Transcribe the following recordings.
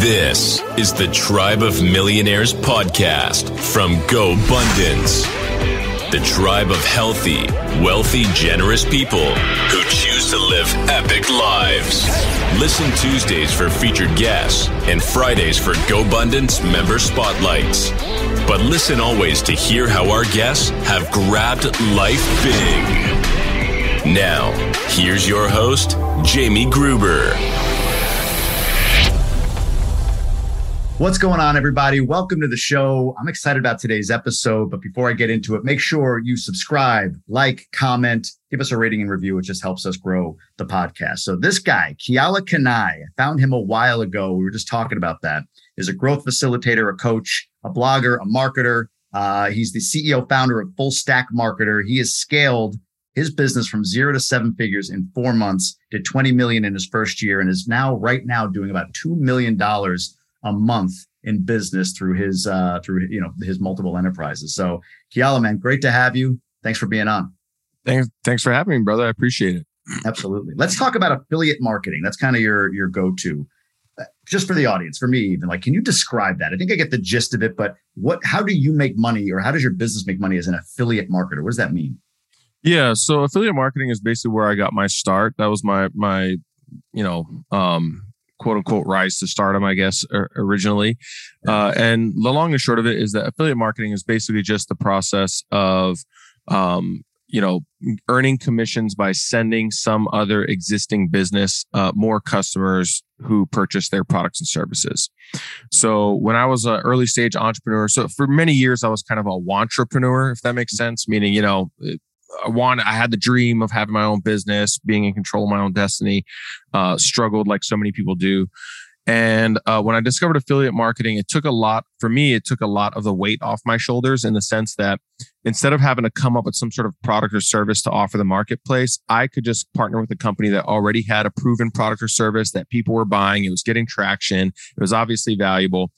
This is the Tribe of Millionaires podcast from Go GoBundance. The tribe of healthy, wealthy, generous people who choose to live epic lives. Listen Tuesdays for featured guests and Fridays for Go GoBundance member spotlights. But listen always to hear how our guests have grabbed life big. Now, here's your host, Jamie Gruber. What's going on, everybody? Welcome to the show. I'm excited about today's episode, but before I get into it, make sure you subscribe, like, comment, give us a rating and review. It just helps us grow the podcast. So, this guy, Keala Kanae, I found him a while ago. We were just talking about that. Is a growth facilitator, a coach, a blogger, a marketer. Uh, he's the CEO founder of Full Stack Marketer. He has scaled his business from zero to seven figures in four months, did 20 million in his first year, and is now right now doing about $2 million a month in business through his uh through you know his multiple enterprises. So Keala, man, great to have you. Thanks for being on. Thanks, thanks for having me, brother. I appreciate it. Absolutely. Let's talk about affiliate marketing. That's kind of your your go-to. Uh, just for the audience, for me, even like, can you describe that? I think I get the gist of it, but what? How do you make money, or how does your business make money as an affiliate marketer? What does that mean? Yeah, so affiliate marketing is basically where I got my start. That was my my you know um quote unquote rise to stardom, I guess, originally. Uh, and the long and short of it is that affiliate marketing is basically just the process of, um, you know, earning commissions by sending some other existing business uh, more customers who purchase their products and services. So when I was an early stage entrepreneur, so for many years I was kind of a wantrepreneur, if that makes sense, meaning you know I I had the dream of having my own business, being in control of my own destiny. Uh, struggled like so many people do. And uh, when I discovered affiliate marketing, it took a lot for me. It took a lot of the weight off my shoulders in the sense that instead of having to come up with some sort of product or service to offer the marketplace, I could just partner with a company that already had a proven product or service that people were buying. It was getting traction. It was obviously valuable.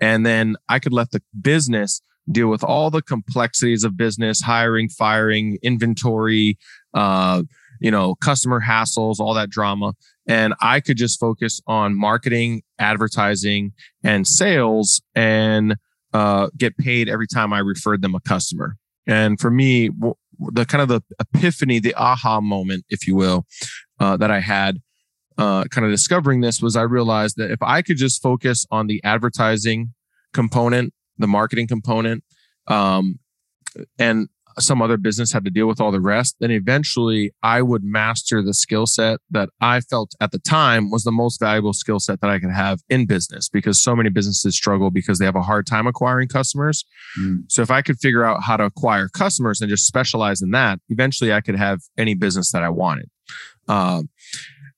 And then I could let the business deal with all the complexities of business, hiring, firing, inventory, uh, you know, customer hassles, all that drama. And I could just focus on marketing, advertising, and sales and uh, get paid every time I referred them a customer. And for me, the kind of the epiphany, the aha moment, if you will, uh, that I had uh, kind of discovering this was I realized that if I could just focus on the advertising component the marketing component, um, and some other business had to deal with all the rest, then eventually I would master the skill set that I felt at the time was the most valuable skill set that I could have in business because so many businesses struggle because they have a hard time acquiring customers. Mm. So if I could figure out how to acquire customers and just specialize in that, eventually I could have any business that I wanted. Uh,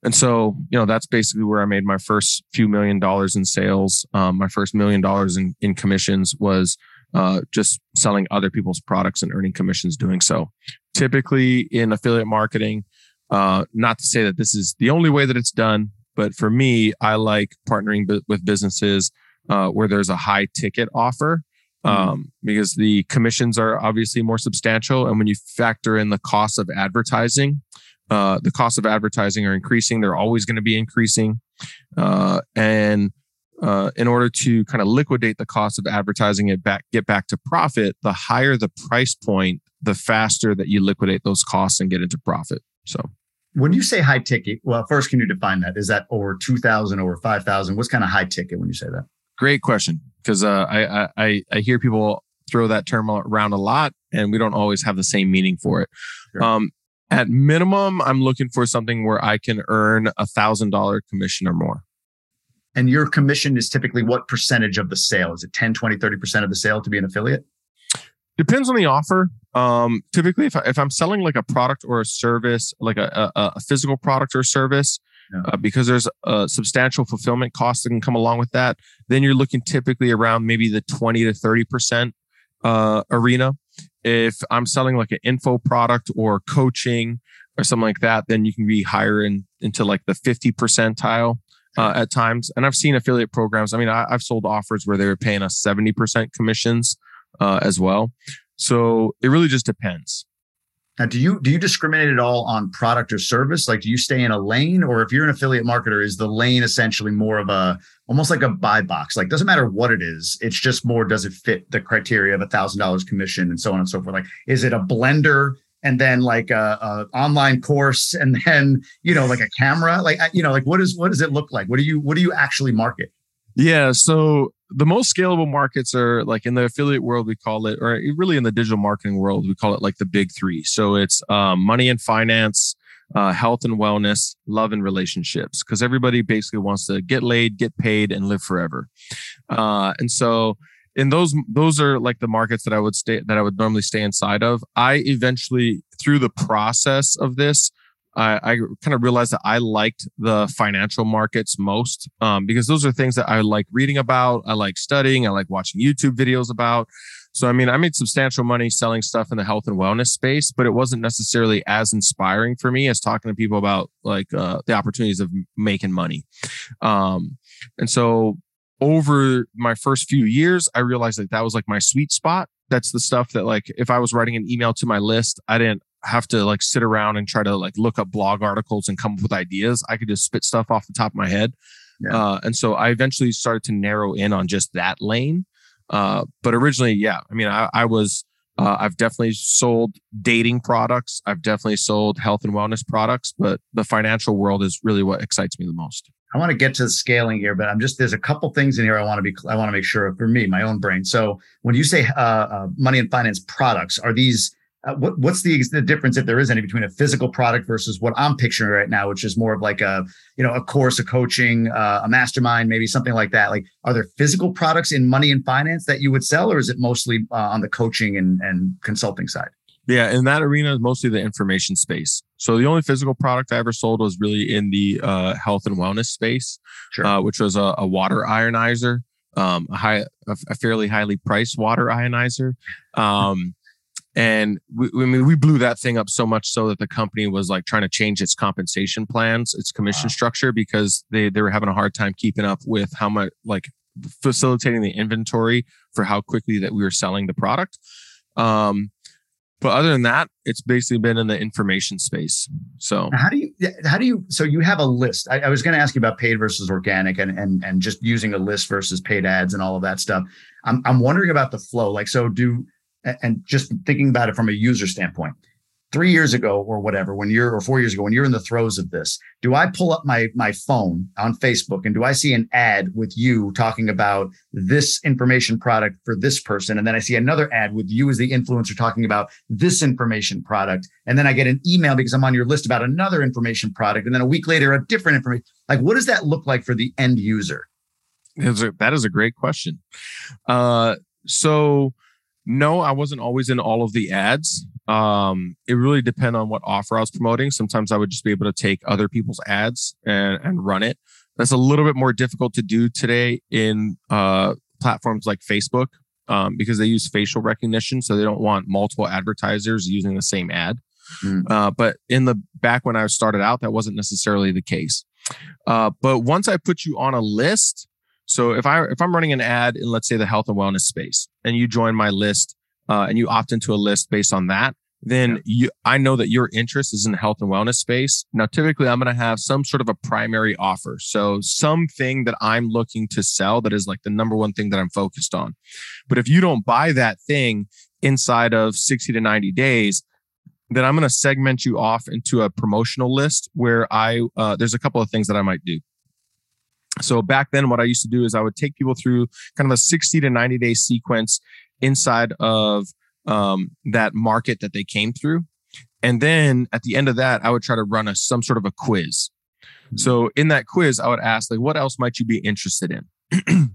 and so, you know, that's basically where I made my first few million dollars in sales. Um, my first million dollars in, in commissions was uh, just selling other people's products and earning commissions doing so. Typically in affiliate marketing, uh, not to say that this is the only way that it's done, but for me, I like partnering b- with businesses uh, where there's a high ticket offer. Mm-hmm. Um, because the commissions are obviously more substantial. And when you factor in the cost of advertising, uh, the cost of advertising are increasing. They're always going to be increasing. Uh, and uh, in order to kind of liquidate the cost of advertising it back, get back to profit, the higher the price point, the faster that you liquidate those costs and get into profit. So when you say high ticket, well, first, can you define that? Is that over 2000 over 5000? What's kind of high ticket when you say that? Great question. Because uh, I, I, I hear people throw that term around a lot and we don't always have the same meaning for it. Sure. Um, at minimum, I'm looking for something where I can earn a thousand dollar commission or more. And your commission is typically what percentage of the sale? Is it 10, 20, 30% of the sale to be an affiliate? Depends on the offer. Um, typically, if, I, if I'm selling like a product or a service, like a, a, a physical product or service, yeah. uh, because there's a substantial fulfillment cost that can come along with that, then you're looking typically around maybe the 20 to 30% uh, arena. If I'm selling like an info product or coaching or something like that, then you can be higher in, into like the 50 percentile uh, at times. And I've seen affiliate programs. I mean, I, have sold offers where they were paying us 70% commissions uh, as well. So it really just depends. Now, do you do you discriminate at all on product or service? Like, do you stay in a lane, or if you're an affiliate marketer, is the lane essentially more of a almost like a buy box? Like, doesn't matter what it is, it's just more does it fit the criteria of a thousand dollars commission and so on and so forth. Like, is it a blender and then like a, a, online course and then you know like a camera? Like, you know, like what is what does it look like? What do you what do you actually market? Yeah, so the most scalable markets are like in the affiliate world we call it or really in the digital marketing world we call it like the big three. So it's um, money and finance uh, health and wellness love and relationships because everybody basically wants to get laid get paid and live forever. Uh, and so in those those are like the markets that i would stay that i would normally stay inside of. I eventually through the process of this I, I kind of realized that I liked the financial markets most um, because those are things that I like reading about. I like studying. I like watching YouTube videos about. So, I mean, I made substantial money selling stuff in the health and wellness space, but it wasn't necessarily as inspiring for me as talking to people about like uh, the opportunities of making money. Um, and so, over my first few years, I realized that that was like my sweet spot. That's the stuff that, like, if I was writing an email to my list, I didn't have to like sit around and try to like look up blog articles and come up with ideas. I could just spit stuff off the top of my head. Yeah. Uh, and so I eventually started to narrow in on just that lane. Uh, but originally, yeah, I mean, I, I was, uh, I've definitely sold dating products. I've definitely sold health and wellness products, but the financial world is really what excites me the most. I want to get to the scaling here, but I'm just there's a couple things in here I want to be I want to make sure for me, my own brain. So when you say uh, uh, money and finance products, are these uh, what, what's the, the difference if there is any between a physical product versus what I'm picturing right now, which is more of like a you know a course, a coaching, uh, a mastermind, maybe something like that. Like, are there physical products in money and finance that you would sell, or is it mostly uh, on the coaching and and consulting side? Yeah, in that arena, is mostly the information space. So the only physical product I ever sold was really in the uh, health and wellness space, sure. uh, which was a, a water ionizer, um, a high, a, a, fairly highly priced water ionizer. Um, and we, I mean, we blew that thing up so much so that the company was like trying to change its compensation plans, its commission wow. structure, because they, they were having a hard time keeping up with how much, like facilitating the inventory for how quickly that we were selling the product. Um, but other than that, it's basically been in the information space. So how do you, how do you, so you have a list. I, I was going to ask you about paid versus organic and, and, and just using a list versus paid ads and all of that stuff. I'm, I'm wondering about the flow. Like, so do, and just thinking about it from a user standpoint three years ago or whatever when you're or four years ago when you're in the throes of this do i pull up my my phone on facebook and do i see an ad with you talking about this information product for this person? And then i see another ad with you as the influencer talking about this information product. And then i get an email because i'm on your list about another information product. And then a week later a different information. Like what does that look like for the end user? That is a great question. Uh so no, I wasn't always in all of the ads. Um, it really depended on what offer I was promoting. Sometimes I would just be able to take other people's ads and, and run it. That's a little bit more difficult to do today in uh, platforms like Facebook um, because they use facial recognition. So they don't want multiple advertisers using the same ad. Mm. Uh, but in the back when I started out, that wasn't necessarily the case. Uh, but once I put you on a list, so if I if I'm running an ad in let's say the health and wellness space, and you join my list uh, and you opt into a list based on that, then you I know that your interest is in the health and wellness space. Now, typically, I'm going to have some sort of a primary offer, so something that I'm looking to sell that is like the number one thing that I'm focused on. But if you don't buy that thing inside of 60 to 90 days, then I'm going to segment you off into a promotional list where I uh, there's a couple of things that I might do. So back then, what I used to do is I would take people through kind of a 60 to 90 day sequence inside of um, that market that they came through. And then at the end of that, I would try to run a some sort of a quiz. Hmm. So in that quiz, I would ask like, what else might you be interested in?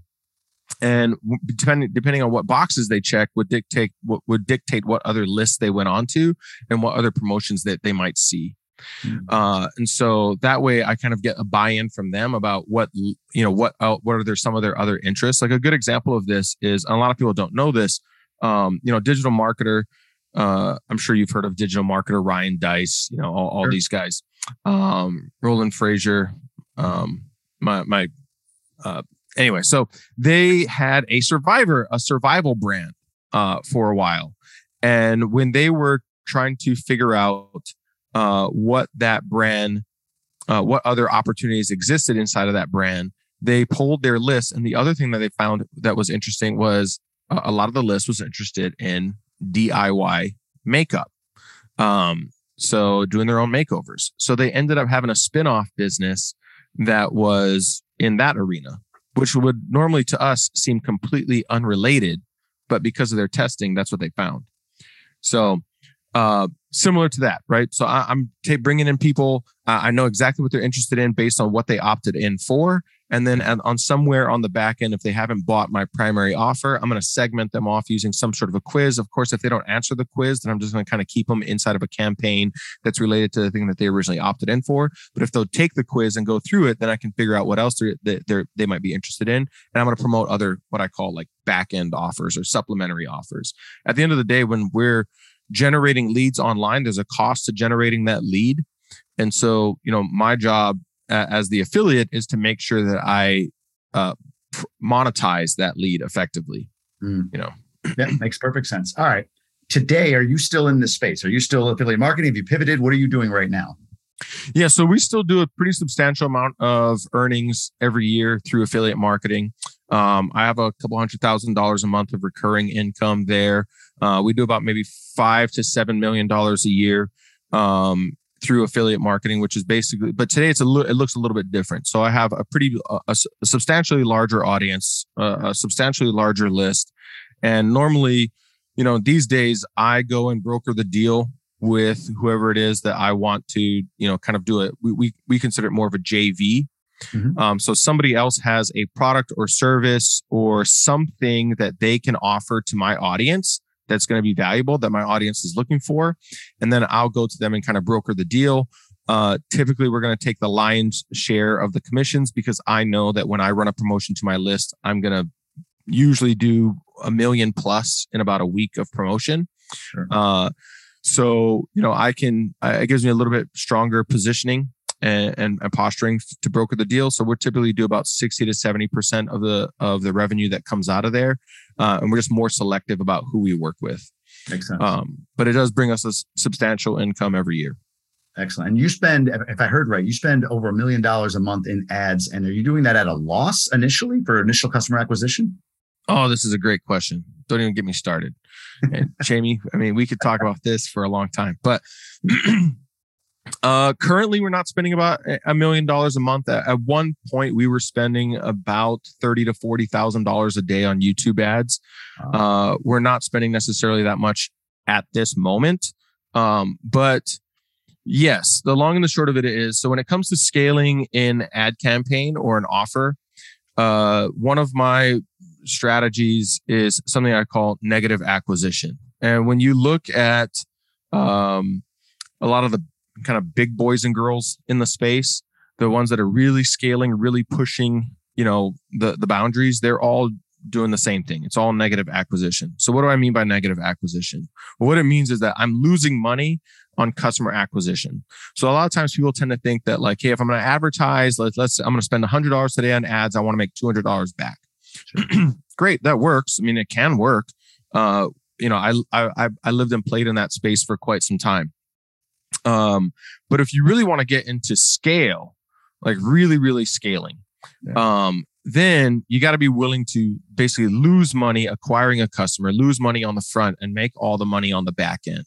and depending depending on what boxes they check would dictate what would dictate what other lists they went on to and what other promotions that they might see. Mm. Uh, and so that way I kind of get a buy-in from them about what, you know, what, uh, what are there some of their other interests? Like a good example of this is a lot of people don't know this, um, you know, digital marketer, uh, I'm sure you've heard of digital marketer, Ryan Deiss. you know, all, all sure. these guys, um, Roland Frasier, um, my, my, uh, anyway, so they had a survivor, a survival brand, uh, for a while. And when they were trying to figure out uh, what that brand, uh, what other opportunities existed inside of that brand, they pulled their list. And the other thing that they found that was interesting was uh, a lot of the list was interested in DIY makeup. Um, so doing their own makeovers. So they ended up having a spin-off business that was in that arena, which would normally to us seem completely unrelated, but because of their testing, that's what they found. So uh, similar to that, right? So I, am t- bringing in people. Uh, I know exactly what they're interested in based on what they opted in for, and then on somewhere on the back end, if they haven't bought my primary offer, I'm going to segment them off using some sort of a quiz. Of course, if they don't answer the quiz, then I'm just going to kind of keep them inside of a campaign that's related to the thing that they originally opted in for. But if they'll take the quiz and go through it, then I can figure out what else they're, they're, they might be interested in. And I'm going to promote other, what I call like back end offers or supplementary offers. At the end of the day, when we're generating leads online, there's a cost to generating that lead. And so, you know, my job as the affiliate is to make sure that I uh, monetize that lead effectively. Mm. You know, that makes perfect sense. All right. Today, are you still in this space? Are you still affiliate marketing? Have you pivoted? What are you doing right now? Yeah, so we still do a pretty substantial amount of earnings every year through affiliate marketing. Um, I have a couple hundred thousand dollars a month of recurring income there. Uh, we do about maybe five to seven million dollars a year. Um, through affiliate marketing, which is basically, but today it's a little, it looks a little bit different. So I have a pretty, a, a substantially larger audience, uh, a substantially larger list. And normally, you know, these days I go and broker the deal with whoever it is that I want to, you know, kind of do it. We, we, we consider it more of a JV. Mm-hmm. Um, so somebody else has a product or service or something that they can offer to my audience that's going to be valuable that my audience is looking for. And then I'll go to them and kind of broker the deal. Uh, typically, we're going to take the lion's share of the commissions because I know that when I run a promotion to my list, I'm going to usually do a million plus in about a week of promotion. Sure. Uh, so, you know, I can, it gives me a little bit stronger positioning and, and, and, posturing to broker the deal. So we typically do about 60 to 70% of the, of the revenue that comes out of there. Uh, and we're just more selective about who we work with. Makes sense. Um, but it does bring us a substantial income every year. Excellent. And you spend, if I heard right, you spend over a million dollars a month in ads. And are you doing that at a loss initially for initial customer acquisition? Oh, this is a great question. Don't even get me started. And Jamie, I mean, we could talk about this for a long time, but Uh, currently, we're not spending about a million dollars a month. At, at, one point, we were spending about thirty to forty thousand dollars a day on YouTube ads. Uh, we're not spending necessarily that much at this moment, um, but yes, the long and the short of it is. So when it comes to scaling in ad campaign or an offer, uh, one of my strategies is something I call negative acquisition. And when you look at um, a lot of the kind of big boys and girls in the space, the ones that are really scaling, really pushing, you know, the the boundaries, they're all doing the same thing. It's all negative acquisition. So what do I mean by negative acquisition? Well, what it means is that I'm losing money on customer acquisition. So a lot of times people tend to think that like, hey, if I'm going to advertise, let's, let's I'm going to spend $100 today on ads, I want to make $200 back. Great, that works. I mean, it can work. Uh, you know, I I I lived and played in that space for quite some time. Um, but if you really want to get into scale, like really, really scaling, yeah. um, then you got to be willing to basically lose money acquiring a customer, lose money on the front, and make all the money on the back end.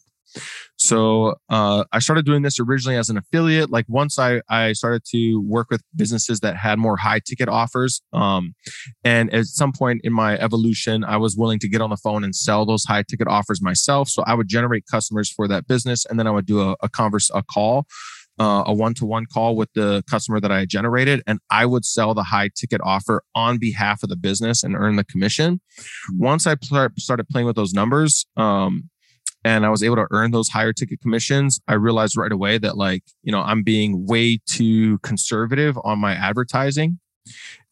So uh, I started doing this originally as an affiliate. Like once I I started to work with businesses that had more high ticket offers, um, and at some point in my evolution, I was willing to get on the phone and sell those high ticket offers myself. So I would generate customers for that business, and then I would do a, a converse a call. Uh, a one-to-one call with the customer that I generated, and I would sell the high ticket offer on behalf of the business and earn the commission. Once I pl- started playing with those numbers, um, and I was able to earn those higher ticket commissions, I realized right away that like, you know, I'm being way too conservative on my advertising.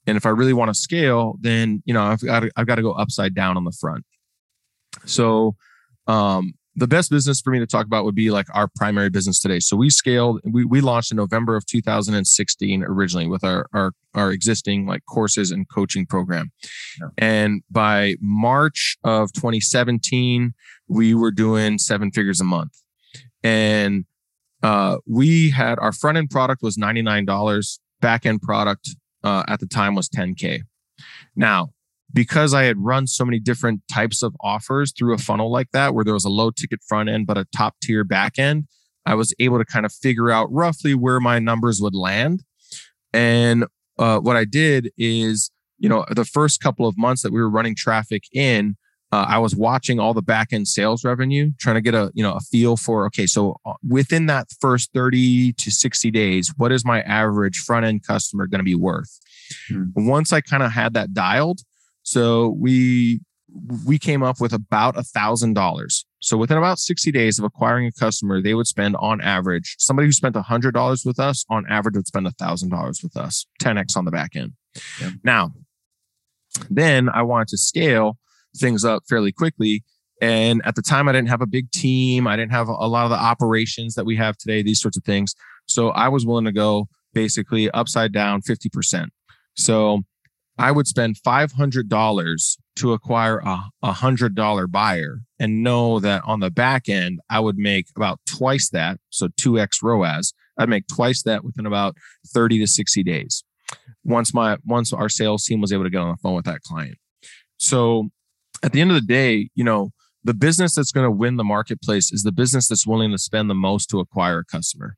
And if I really want to scale, then, you know, I've got to, I've got to go upside down on the front. So, um, the best business for me to talk about would be like our primary business today. So we scaled, we, we launched in November of 2016 originally with our, our, our existing like courses and coaching program. Yeah. And by March of 2017, we were doing seven figures a month. and uh, we had our front end product was ninety nine dollars, back end product uh, at the time was ten k. Now, because I had run so many different types of offers through a funnel like that, where there was a low ticket front end but a top tier back end, I was able to kind of figure out roughly where my numbers would land. And uh, what I did is, you know, the first couple of months that we were running traffic in, uh, I was watching all the back end sales revenue, trying to get a you know a feel for okay, so uh, within that first thirty to sixty days, what is my average front end customer going to be worth? Hmm. Once I kind of had that dialed, so we we came up with about a thousand dollars. So within about 60 days of acquiring a customer, they would spend on average, somebody who spent a hundred dollars with us on average would spend a thousand dollars with us, 10x on the back end. Yeah. Now, then I wanted to scale things up fairly quickly. And at the time, I didn't have a big team. I didn't have a lot of the operations that we have today, these sorts of things. So I was willing to go basically upside down 50%. So I would spend $500 to acquire a $100 buyer and know that on the back end, I would make about twice that. So 2x ROAS. I'd make twice that within about 30 to 60 days. Once my, once our sales team was able to get on the phone with that client. So at the end of the day, you know, the business that's going to win the marketplace is the business that's willing to spend the most to acquire a customer.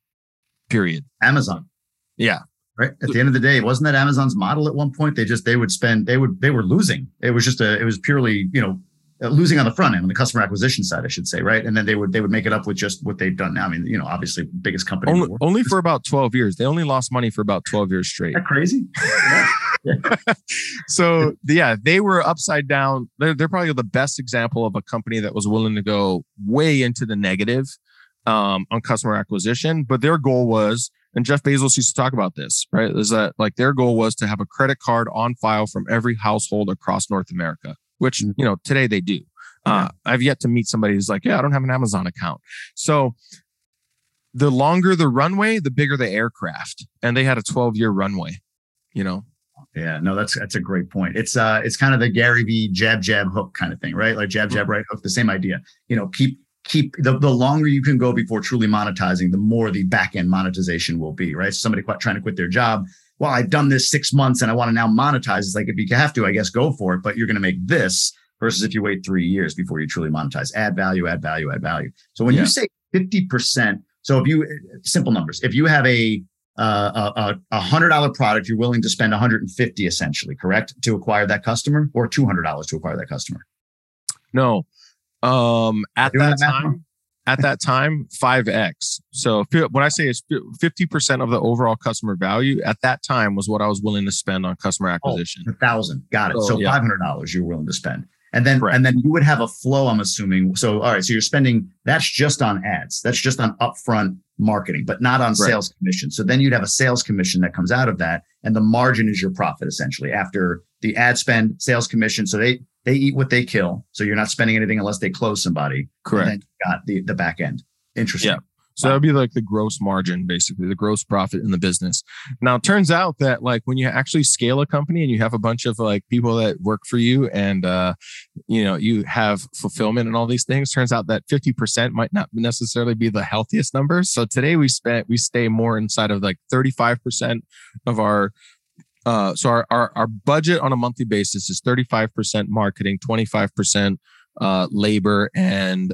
Period. Amazon. Yeah. Right. At the end of the day, wasn't that Amazon's model at one point? They just they would spend they would they were losing. It was just a it was purely, you know, uh, losing on the front end on the customer acquisition side, I should say, right? And then they would they would make it up with just what they've done now. I mean, you know, obviously biggest company. Only, only for about twelve years. They only lost money for about twelve years straight. That crazy. Yeah. so yeah, they were upside down. They're, they're probably the best example of a company that was willing to go way into the negative um, on customer acquisition, but their goal was, and Jeff Bezos used to talk about this, right? Is that like their goal was to have a credit card on file from every household across North America, which mm-hmm. you know today they do. Uh, I've yet to meet somebody who's like, yeah, I don't have an Amazon account. So the longer the runway, the bigger the aircraft, and they had a 12 year runway. You know, yeah, no, that's that's a great point. It's uh it's kind of the Gary V jab jab hook kind of thing, right? Like jab jab mm-hmm. right hook, the same idea. You know, keep keep the, the longer you can go before truly monetizing, the more the back end monetization will be, right? somebody quite trying to quit their job. Well, I've done this six months and I want to now monetize. It's like if you have to, I guess go for it, but you're going to make this versus if you wait three years before you truly monetize. Add value, add value, add value. So when yeah. you say 50%, so if you simple numbers, if you have a uh, a, a hundred dollar product, you're willing to spend 150 essentially, correct, to acquire that customer, or two hundred dollars to acquire that customer. No, um, at that time, at that time, five x. So when I say it's 50 percent of the overall customer value, at that time was what I was willing to spend on customer oh, acquisition. Oh, a thousand, got it. So, so yeah. five hundred dollars you're willing to spend. And then, Correct. and then you would have a flow, I'm assuming. So, all right. So you're spending, that's just on ads. That's just on upfront marketing, but not on right. sales commission. So then you'd have a sales commission that comes out of that. And the margin is your profit essentially after the ad spend, sales commission. So they, they eat what they kill. So you're not spending anything unless they close somebody. Correct. And then you got the, the back end. Interesting. Yeah. So that would be like the gross margin, basically the gross profit in the business. Now, it turns out that like when you actually scale a company and you have a bunch of like people that work for you and, uh, you know, you have fulfillment and all these things, turns out that 50% might not necessarily be the healthiest number. So today we spent, we stay more inside of like 35% of our uh, so our, our, our budget on a monthly basis is 35% marketing, 25% uh, labor, and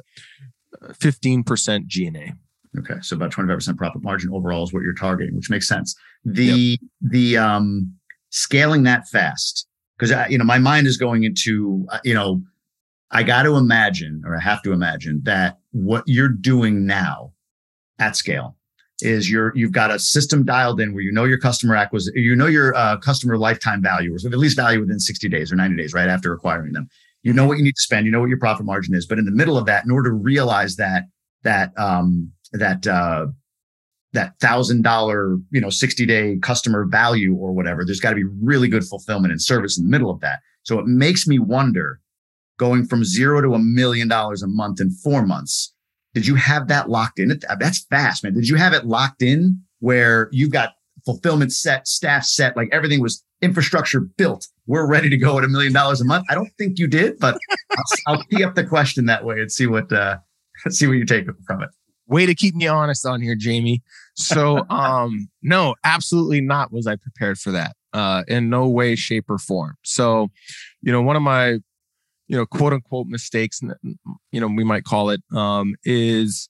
15% G&A. Okay, so about 25% profit margin overall is what you're targeting, which makes sense. The yep. the um scaling that fast because you know my mind is going into uh, you know I got to imagine or I have to imagine that what you're doing now at scale is you're you've got a system dialed in where you know your customer acquisition, you know your uh, customer lifetime value, or at least value within 60 days or 90 days, right after acquiring them. You know what you need to spend, you know what your profit margin is, but in the middle of that, in order to realize that that um, that uh, that thousand dollar you know 60 day customer value or whatever there's got to be really good fulfillment and service in the middle of that. So it makes me wonder going from zero to a million dollars a month in four months did you have that locked in? That's fast man. Did you have it locked in where you've got fulfillment set staff set like everything was infrastructure built we're ready to go at a million dollars a month? I don't think you did but i'll, I'll tee up the question that way and see what uh see what you take from it way to keep me honest on here, Jamie. So, um, no, absolutely not was I prepared for that, uh, in no way, shape, or form. So, you know, one of my, you know, quote unquote mistakes, you know, we might call it, um, is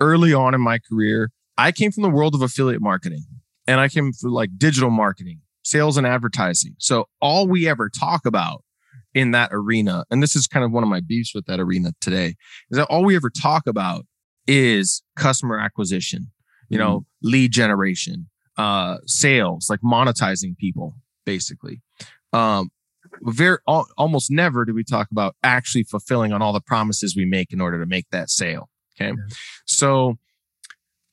early on in my career, I came from the world of affiliate marketing and I came from like digital marketing, sales and advertising. So all we ever talk about in that arena, and this is kind of one of my beefs with that arena today, is that all we ever talk about is customer acquisition, you know, mm-hmm. lead generation, uh, sales, like monetizing people, basically. Um, very al- almost never do we talk about actually fulfilling on all the promises we make in order to make that sale. Okay, yeah. so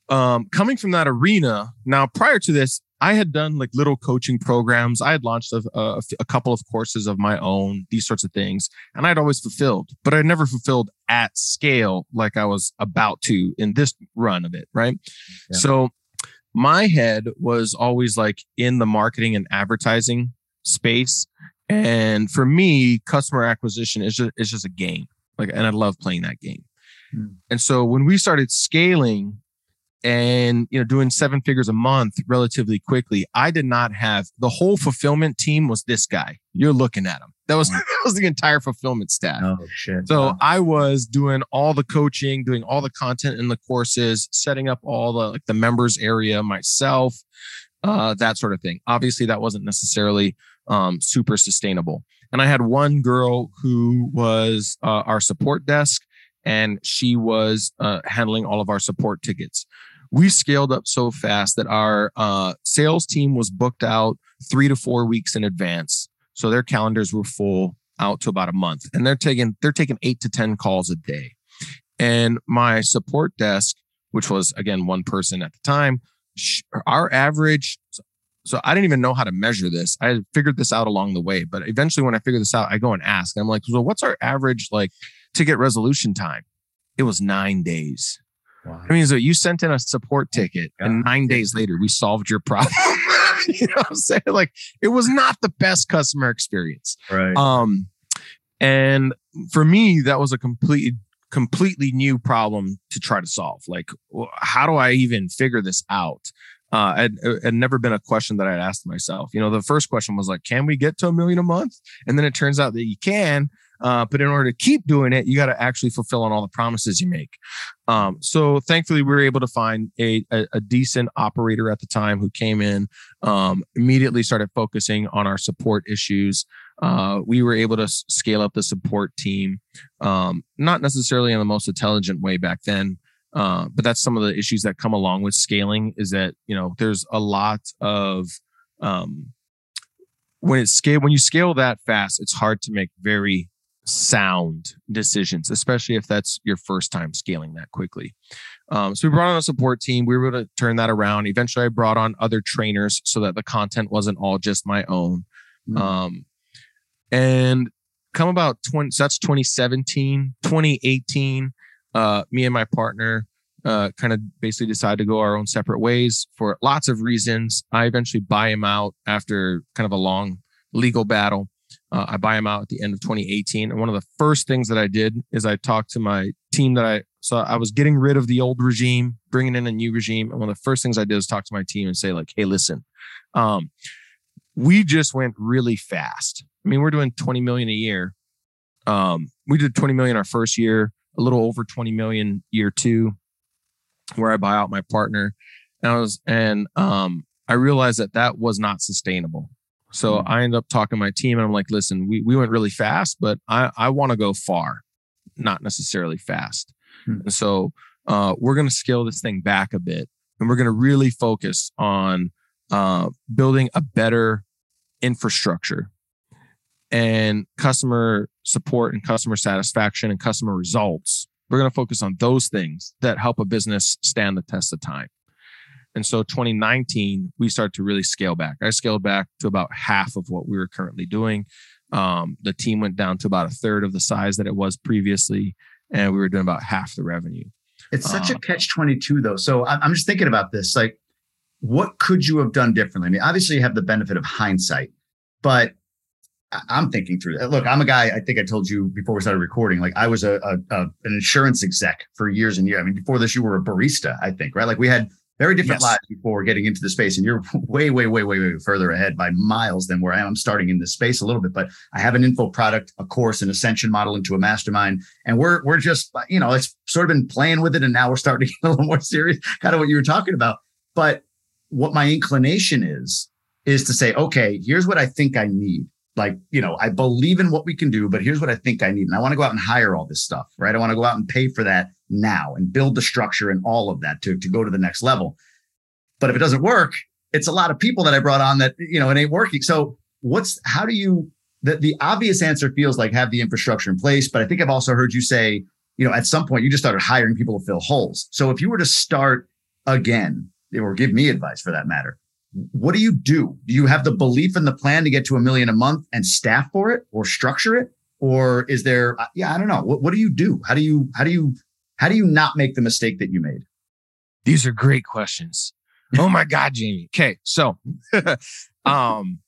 um, coming from that arena, now prior to this, I had done like little coaching programs. I had launched a, a, a, couple of courses of my own, these sorts of things, and I'd always fulfilled, but I'd never fulfilled at scale like I was about to in this run of it. Right. Yeah. So my head was always like in the marketing and advertising space. And for me, customer acquisition is just, is just a game. Like, and I love playing that game. Hmm. And so when we started scaling and you know doing seven figures a month relatively quickly i did not have the whole fulfillment team was this guy. You're looking at him. That was that was the entire fulfillment staff. Oh shit. So wow. i was doing all the coaching doing all the content in the courses setting up all the like the members area myself uh that sort of thing. Obviously that wasn't necessarily um super sustainable. And i had one girl who was uh, our support desk and she was uh, handling all of our support tickets we scaled up so fast that our uh, sales team was booked out three to four weeks in advance. So their calendars were full out to about a month, and they're taking they're taking eight to ten calls a day. And my support desk, which was again one person at the time, our average. So I didn't even know how to measure this. I figured this out along the way, but eventually when I figured this out, I go and ask. I'm like, so what's our average like ticket resolution time? It was nine days. Wow. I mean, so you sent in a support ticket, and nine days later, we solved your problem. you know what I'm saying? Like, it was not the best customer experience. Right. Um, and for me, that was a complete, completely new problem to try to solve. Like, how do I even figure this out? Uh, it had never been a question that I'd asked myself. You know, the first question was like, can we get to a million a month? And then it turns out that you can. Uh, but in order to keep doing it, you got to actually fulfill on all the promises you make. Um, so thankfully, we were able to find a, a, a decent operator at the time who came in, um, immediately started focusing on our support issues. Uh, we were able to scale up the support team, um, not necessarily in the most intelligent way back then. Uh, but that's some of the issues that come along with scaling is that you know there's a lot of um, when it's scale when you scale that fast it's hard to make very sound decisions, especially if that's your first time scaling that quickly. Um, so we brought on a support team. We were able to turn that around. Eventually, I brought on other trainers so that the content wasn't all just my own. Mm-hmm. Um, and come about 20, so that's 2017, 2018, uh, me and my partner uh, kind of basically decided to go our own separate ways for lots of reasons. I eventually buy him out after kind of a long legal battle. Uh, I buy them out at the end of 2018. And one of the first things that I did is I talked to my team that I so I was getting rid of the old regime, bringing in a new regime. And one of the first things I did was talk to my team and say, like, hey, listen, um, we just went really fast. I mean, we're doing 20 million a year. Um, we did 20 million our first year, a little over 20 million year two, where I buy out my partner. And I was, and um, I realized that that was not sustainable. So mm-hmm. I end up talking to my team and I'm like, listen, we, we went really fast, but I, I want to go far, not necessarily fast. Mm-hmm. And so uh, we're going to scale this thing back a bit and we're going to really focus on uh, building a better infrastructure and customer support and customer satisfaction and customer results. We're going to focus on those things that help a business stand the test of time. And so 2019, we started to really scale back. I scaled back to about half of what we were currently doing. Um, the team went down to about a third of the size that it was previously, and we were doing about half the revenue. It's such uh, a catch 22, though. So I'm just thinking about this. Like, what could you have done differently? I mean, obviously, you have the benefit of hindsight, but I'm thinking through that. Look, I'm a guy. I think I told you before we started recording. Like I was a, a, a an insurance exec for years and years. I mean, before this, you were a barista. I think, right? Like we had very different yes. lives before getting into the space, and you're way, way, way, way, way further ahead by miles than where I am. Starting in this space a little bit, but I have an info product, a course, an ascension model into a mastermind, and we're we're just you know it's sort of been playing with it, and now we're starting to get a little more serious, kind of what you were talking about. But what my inclination is is to say, okay, here's what I think I need like, you know, I believe in what we can do, but here's what I think I need. And I want to go out and hire all this stuff, right? I want to go out and pay for that now and build the structure and all of that to, to go to the next level. But if it doesn't work, it's a lot of people that I brought on that, you know, it ain't working. So what's, how do you, the, the obvious answer feels like have the infrastructure in place. But I think I've also heard you say, you know, at some point you just started hiring people to fill holes. So if you were to start again, or give me advice for that matter, what do you do? Do you have the belief in the plan to get to a million a month and staff for it or structure it? Or is there, yeah, I don't know. What, what do you do? How do you, how do you, how do you not make the mistake that you made? These are great questions. Oh my God, Jamie. Okay. So, um,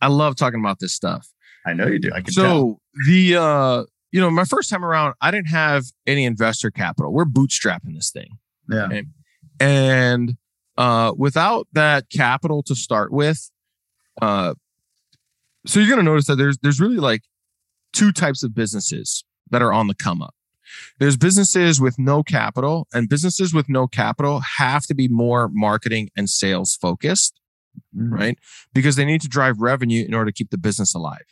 I love talking about this stuff. I know you do. I can so tell. the, uh, you know, my first time around, I didn't have any investor capital. We're bootstrapping this thing. Yeah. Okay? And uh, without that capital to start with, uh, so you're going to notice that there's there's really like two types of businesses that are on the come up. There's businesses with no capital, and businesses with no capital have to be more marketing and sales focused, mm-hmm. right? Because they need to drive revenue in order to keep the business alive.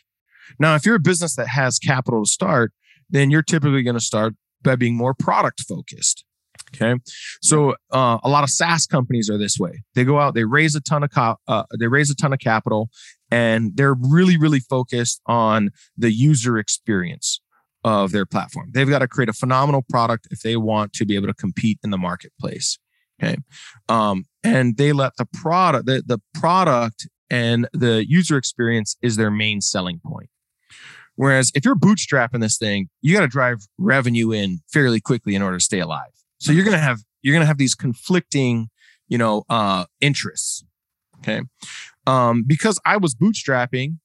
Now, if you're a business that has capital to start, then you're typically going to start by being more product focused. Okay. So uh, a lot of SaaS companies are this way. They go out, they raise a ton of co- uh, they raise a ton of capital, and they're really really focused on the user experience of their platform. They've got to create a phenomenal product if they want to be able to compete in the marketplace. Okay. Um, and they let the product the, the product and the user experience is their main selling point. Whereas if you're bootstrapping this thing, you got to drive revenue in fairly quickly in order to stay alive. So you're going to have you're going to have these conflicting, you know, uh, interests. Okay, um, because I was bootstrapping,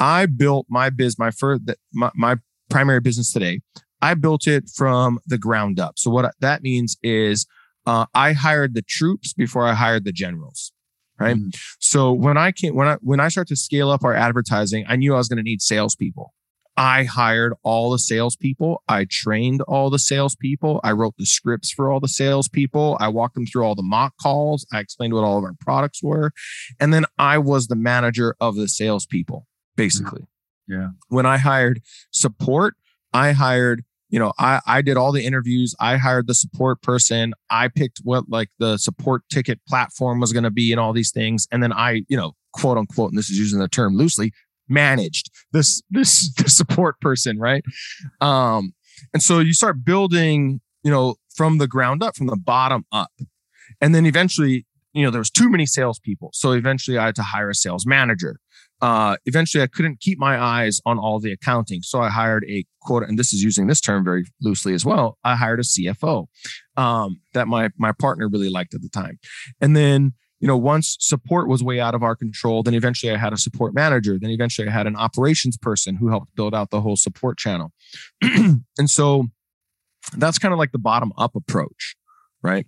I built my biz my first my, my primary business today. I built it from the ground up. So what that means is uh, I hired the troops before I hired the generals. Right. Mm-hmm. So when I came when I when I started to scale up our advertising, I knew I was going to need salespeople. I hired all the salespeople. I trained all the salespeople. I wrote the scripts for all the salespeople. I walked them through all the mock calls. I explained what all of our products were. And then I was the manager of the salespeople, basically. Yeah. When I hired support, I hired, you know, I, I did all the interviews. I hired the support person. I picked what like the support ticket platform was going to be and all these things. And then I, you know, quote unquote, and this is using the term loosely, managed this this, this support person right um and so you start building you know from the ground up from the bottom up and then eventually you know there was too many salespeople so eventually i had to hire a sales manager uh, eventually i couldn't keep my eyes on all the accounting so i hired a quote and this is using this term very loosely as well i hired a cfo um, that my my partner really liked at the time and then you know, once support was way out of our control, then eventually I had a support manager. Then eventually I had an operations person who helped build out the whole support channel. and so that's kind of like the bottom up approach, right?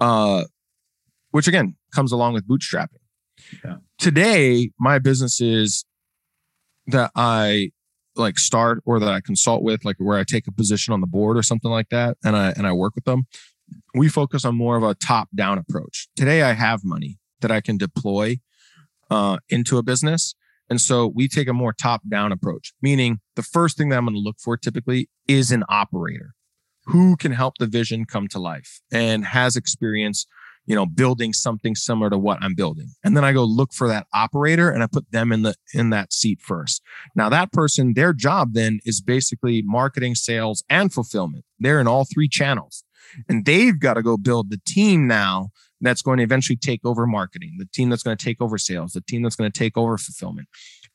Uh, which again comes along with bootstrapping. Today, my businesses that I like start or that I consult with, like where I take a position on the board or something like that, and I and I work with them we focus on more of a top down approach. Today, I have money that I can deploy uh, into a business. And so we take a more top down approach, meaning the first thing that I'm going to look for typically is an operator who can help the vision come to life and has experience you know building something similar to what i'm building. And then i go look for that operator and i put them in the in that seat first. Now that person their job then is basically marketing sales and fulfillment. They're in all three channels. And they've got to go build the team now that's going to eventually take over marketing, the team that's going to take over sales, the team that's going to take over fulfillment.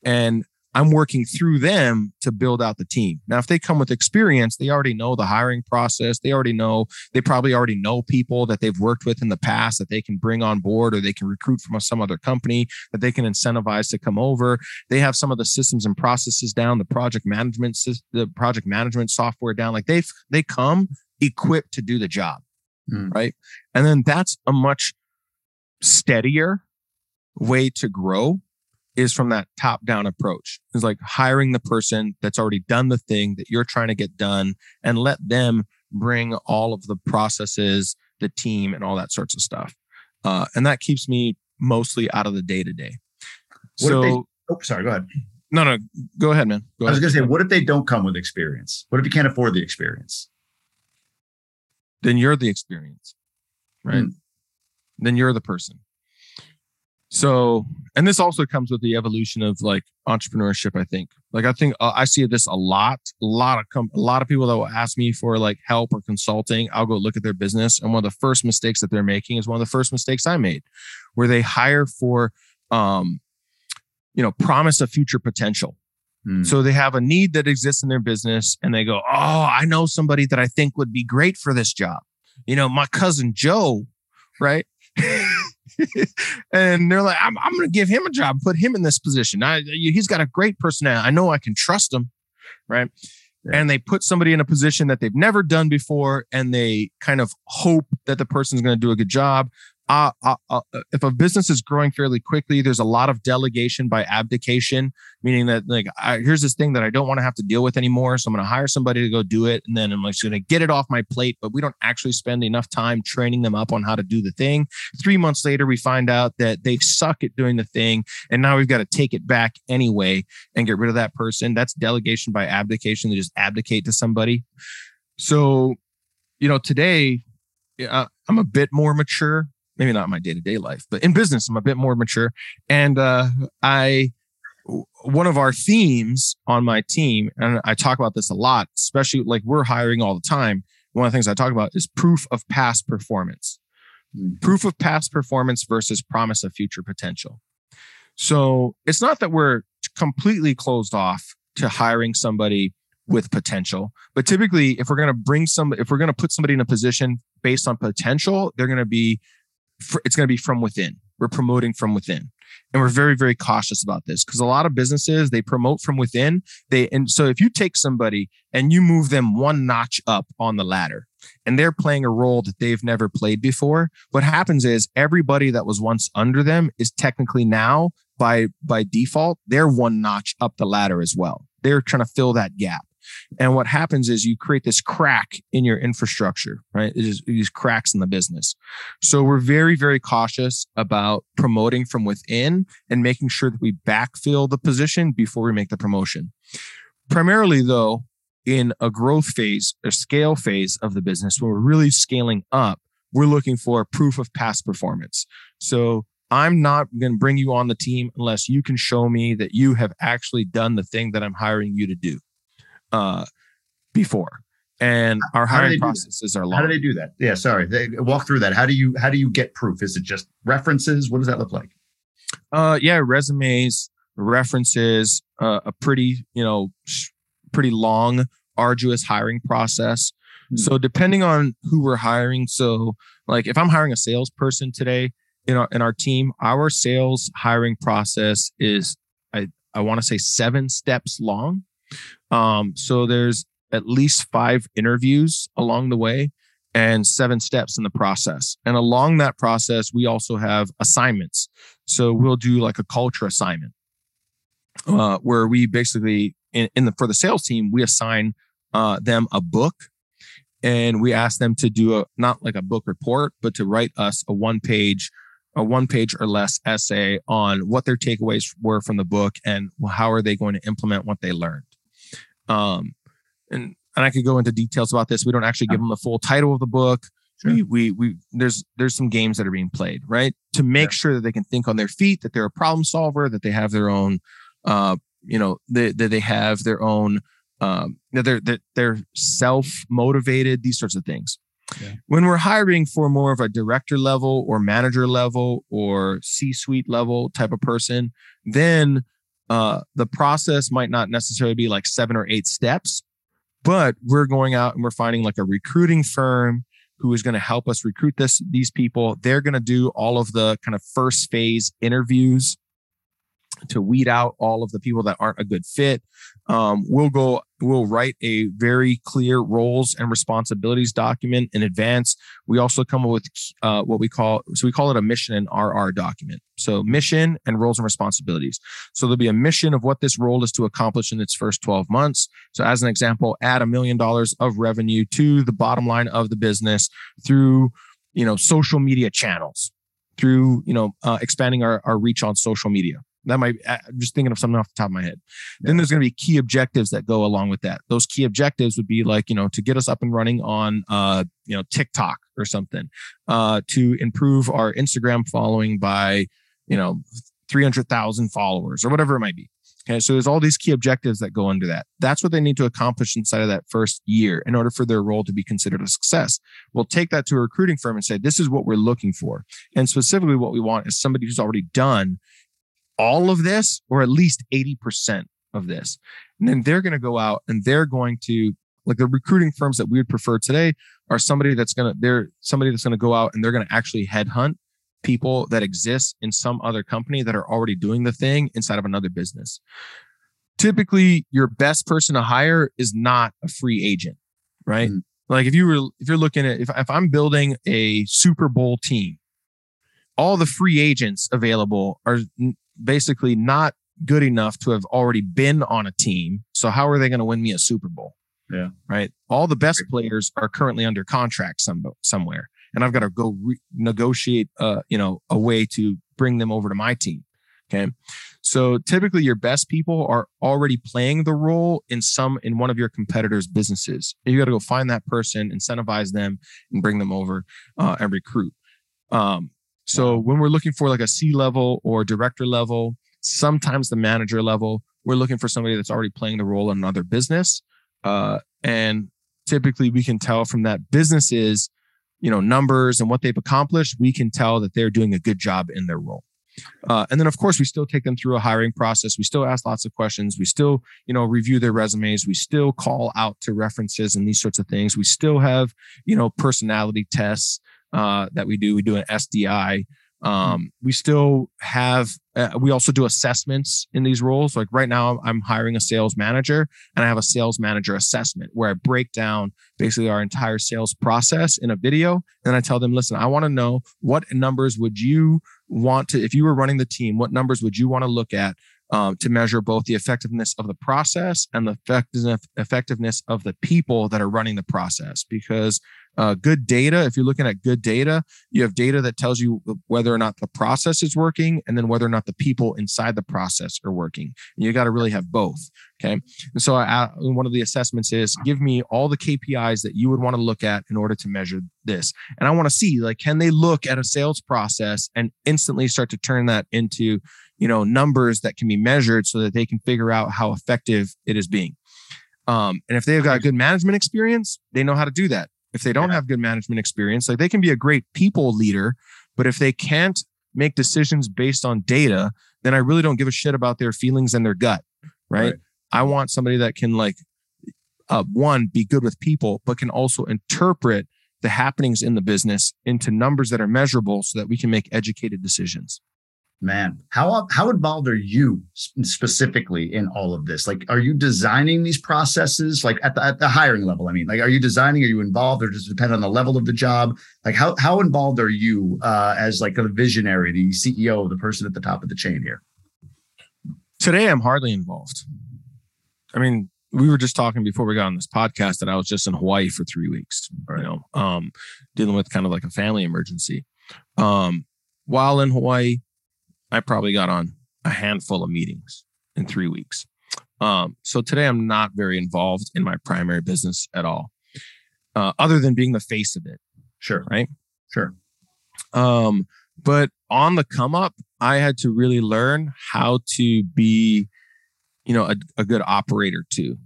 And I'm working through them to build out the team. Now, if they come with experience, they already know the hiring process. They already know, they probably already know people that they've worked with in the past that they can bring on board or they can recruit from some other company that they can incentivize to come over. They have some of the systems and processes down, the project management, the project management software down. Like they've, they come equipped to do the job. Mm. Right. And then that's a much steadier way to grow is from that top down approach. It's like hiring the person that's already done the thing that you're trying to get done and let them bring all of the processes, the team, and all that sorts of stuff. Uh, and that keeps me mostly out of the day to day. So, they, oh, sorry, go ahead. No, no, go ahead, man. Go I was going to say, what if they don't come with experience? What if you can't afford the experience? Then you're the experience, right? Hmm. Then you're the person. So, and this also comes with the evolution of like entrepreneurship. I think, like, I think uh, I see this a lot. A lot of com- a lot of people that will ask me for like help or consulting. I'll go look at their business, and one of the first mistakes that they're making is one of the first mistakes I made, where they hire for, um, you know, promise of future potential. Hmm. So they have a need that exists in their business, and they go, "Oh, I know somebody that I think would be great for this job." You know, my cousin Joe, right? and they're like, I'm, I'm going to give him a job, put him in this position. I, he's got a great personality. I know I can trust him. Right. Yeah. And they put somebody in a position that they've never done before, and they kind of hope that the person's going to do a good job uh, uh, uh, if a business is growing fairly quickly, there's a lot of delegation by abdication, meaning that like I, here's this thing that I don't want to have to deal with anymore, so I'm going to hire somebody to go do it, and then I'm like going to get it off my plate. But we don't actually spend enough time training them up on how to do the thing. Three months later, we find out that they suck at doing the thing, and now we've got to take it back anyway and get rid of that person. That's delegation by abdication. They just abdicate to somebody. So, you know, today I'm a bit more mature maybe not in my day-to-day life but in business i'm a bit more mature. And uh, i one of our themes on my team and i talk about this a lot especially like we're hiring all the time. One of the things i talk about is proof of past performance. Mm-hmm. proof of past performance versus promise of future potential. So it's not that we're completely closed off to hiring somebody with potential but typically if we're going to bring some if we're going to put somebody in a position based on potential they're going to be it's going to be from within. We're promoting from within. And we're very, very cautious about this because a lot of businesses they promote from within. They and so if you take somebody and you move them one notch up on the ladder and they're playing a role that they've never played before, what happens is everybody that was once under them is technically now by by default, they're one notch up the ladder as well. They're trying to fill that gap. And what happens is you create this crack in your infrastructure, right? It is these cracks in the business. So we're very, very cautious about promoting from within and making sure that we backfill the position before we make the promotion. Primarily, though, in a growth phase, a scale phase of the business, when we're really scaling up, we're looking for proof of past performance. So I'm not going to bring you on the team unless you can show me that you have actually done the thing that I'm hiring you to do uh, before and our hiring processes are long. How do they do that? Yeah, sorry. They, walk through that. How do you how do you get proof? Is it just references? What does that look like? Uh, yeah, resumes, references, uh, a pretty you know pretty long, arduous hiring process. Hmm. So depending on who we're hiring, so like if I'm hiring a salesperson today in our in our team, our sales hiring process is I I want to say seven steps long. Um, so there's at least five interviews along the way and seven steps in the process. And along that process, we also have assignments. So we'll do like a culture assignment uh, where we basically, in, in, the for the sales team, we assign uh, them a book and we ask them to do a not like a book report, but to write us a one page a one page or less essay on what their takeaways were from the book and how are they going to implement what they learned. Um, and and I could go into details about this. We don't actually give them the full title of the book. Sure. We, we we there's there's some games that are being played right to make yeah. sure that they can think on their feet, that they're a problem solver, that they have their own, uh, you know, that they, they have their own, um, that they're that they're self motivated, these sorts of things. Yeah. When we're hiring for more of a director level or manager level or C suite level type of person, then uh, the process might not necessarily be like seven or eight steps, but we're going out and we're finding like a recruiting firm who is going to help us recruit this these people. They're going to do all of the kind of first phase interviews to weed out all of the people that aren't a good fit. Um, we'll go, we'll write a very clear roles and responsibilities document in advance. We also come up with uh, what we call, so we call it a mission and RR document. So mission and roles and responsibilities. So there'll be a mission of what this role is to accomplish in its first 12 months. So as an example, add a million dollars of revenue to the bottom line of the business through, you know, social media channels through you know uh, expanding our, our reach on social media that might I'm just thinking of something off the top of my head. Yeah. Then there's going to be key objectives that go along with that. Those key objectives would be like, you know, to get us up and running on uh, you know, TikTok or something, uh, to improve our Instagram following by, you know, 300,000 followers or whatever it might be. Okay. So there's all these key objectives that go under that. That's what they need to accomplish inside of that first year in order for their role to be considered a success. We'll take that to a recruiting firm and say, this is what we're looking for. And specifically what we want is somebody who's already done all of this or at least 80% of this. And then they're going to go out and they're going to like the recruiting firms that we would prefer today are somebody that's going to they're somebody that's going to go out and they're going to actually headhunt people that exist in some other company that are already doing the thing inside of another business. Typically, your best person to hire is not a free agent, right? Mm-hmm. Like if you were if you're looking at if if I'm building a Super Bowl team, all the free agents available are basically not good enough to have already been on a team. So how are they going to win me a Super Bowl? Yeah. Right. All the best players are currently under contract some, somewhere, and I've got to go re- negotiate, uh, you know, a way to bring them over to my team. Okay. So typically your best people are already playing the role in some, in one of your competitors' businesses. You got to go find that person, incentivize them and bring them over uh, and recruit. Um, so when we're looking for like a C level or director level, sometimes the manager level, we're looking for somebody that's already playing the role in another business. Uh, and typically we can tell from that businesses, you know, numbers and what they've accomplished, we can tell that they're doing a good job in their role. Uh, and then of course we still take them through a hiring process. We still ask lots of questions. We still, you know, review their resumes. We still call out to references and these sorts of things. We still have, you know, personality tests uh, that we do. We do an SDI. Um, we still have, uh, we also do assessments in these roles. Like right now, I'm hiring a sales manager and I have a sales manager assessment where I break down basically our entire sales process in a video. And I tell them, listen, I want to know what numbers would you want to, if you were running the team, what numbers would you want to look at um, to measure both the effectiveness of the process and the effectiveness of the people that are running the process. Because uh, good data, if you're looking at good data, you have data that tells you whether or not the process is working and then whether or not the people inside the process are working. And you got to really have both. Okay. And so I, one of the assessments is give me all the KPIs that you would want to look at in order to measure this. And I want to see like, can they look at a sales process and instantly start to turn that into, you know, numbers that can be measured so that they can figure out how effective it is being. Um, and if they've got good management experience, they know how to do that. If they don't yeah. have good management experience, like they can be a great people leader, but if they can't make decisions based on data, then I really don't give a shit about their feelings and their gut. Right. right. I want somebody that can like, uh, one, be good with people, but can also interpret the happenings in the business into numbers that are measurable so that we can make educated decisions man how how involved are you specifically in all of this? Like are you designing these processes like at the, at the hiring level i mean? Like are you designing are you involved or does it depend on the level of the job? Like how how involved are you uh, as like a visionary the ceo the person at the top of the chain here? Today i'm hardly involved. I mean we were just talking before we got on this podcast that i was just in hawaii for three weeks you know um dealing with kind of like a family emergency. Um while in hawaii I probably got on a handful of meetings in three weeks. Um, so today I'm not very involved in my primary business at all, uh, other than being the face of it. Sure. Right. Sure. Um, but on the come up, I had to really learn how to be, you know, a, a good operator too,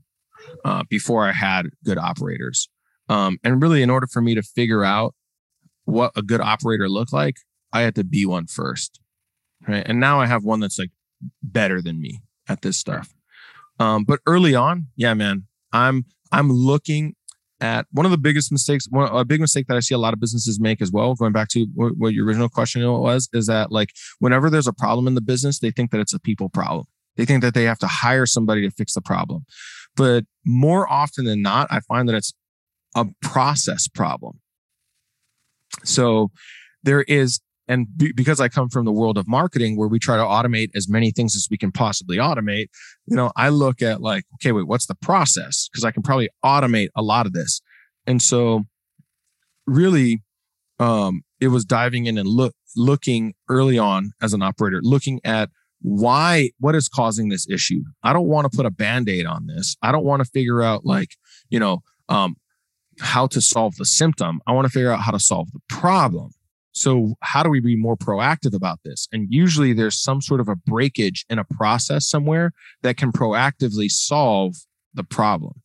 uh, before I had good operators. Um, and really, in order for me to figure out what a good operator looked like, I had to be one first right? And now I have one that's like better than me at this stuff. Um, but early on, yeah, man, I'm I'm looking at one of the biggest mistakes. One a big mistake that I see a lot of businesses make as well. Going back to what, what your original question was, is that like whenever there's a problem in the business, they think that it's a people problem. They think that they have to hire somebody to fix the problem. But more often than not, I find that it's a process problem. So there is and be, because I come from the world of marketing where we try to automate as many things as we can possibly automate, you know, I look at like, okay, wait, what's the process? Because I can probably automate a lot of this. And so really um it was diving in and look looking early on as an operator, looking at why what is causing this issue. I don't want to put a band-aid on this. I don't want to figure out like, you know, um how to solve the symptom. I want to figure out how to solve the problem. So, how do we be more proactive about this? And usually there's some sort of a breakage in a process somewhere that can proactively solve the problem.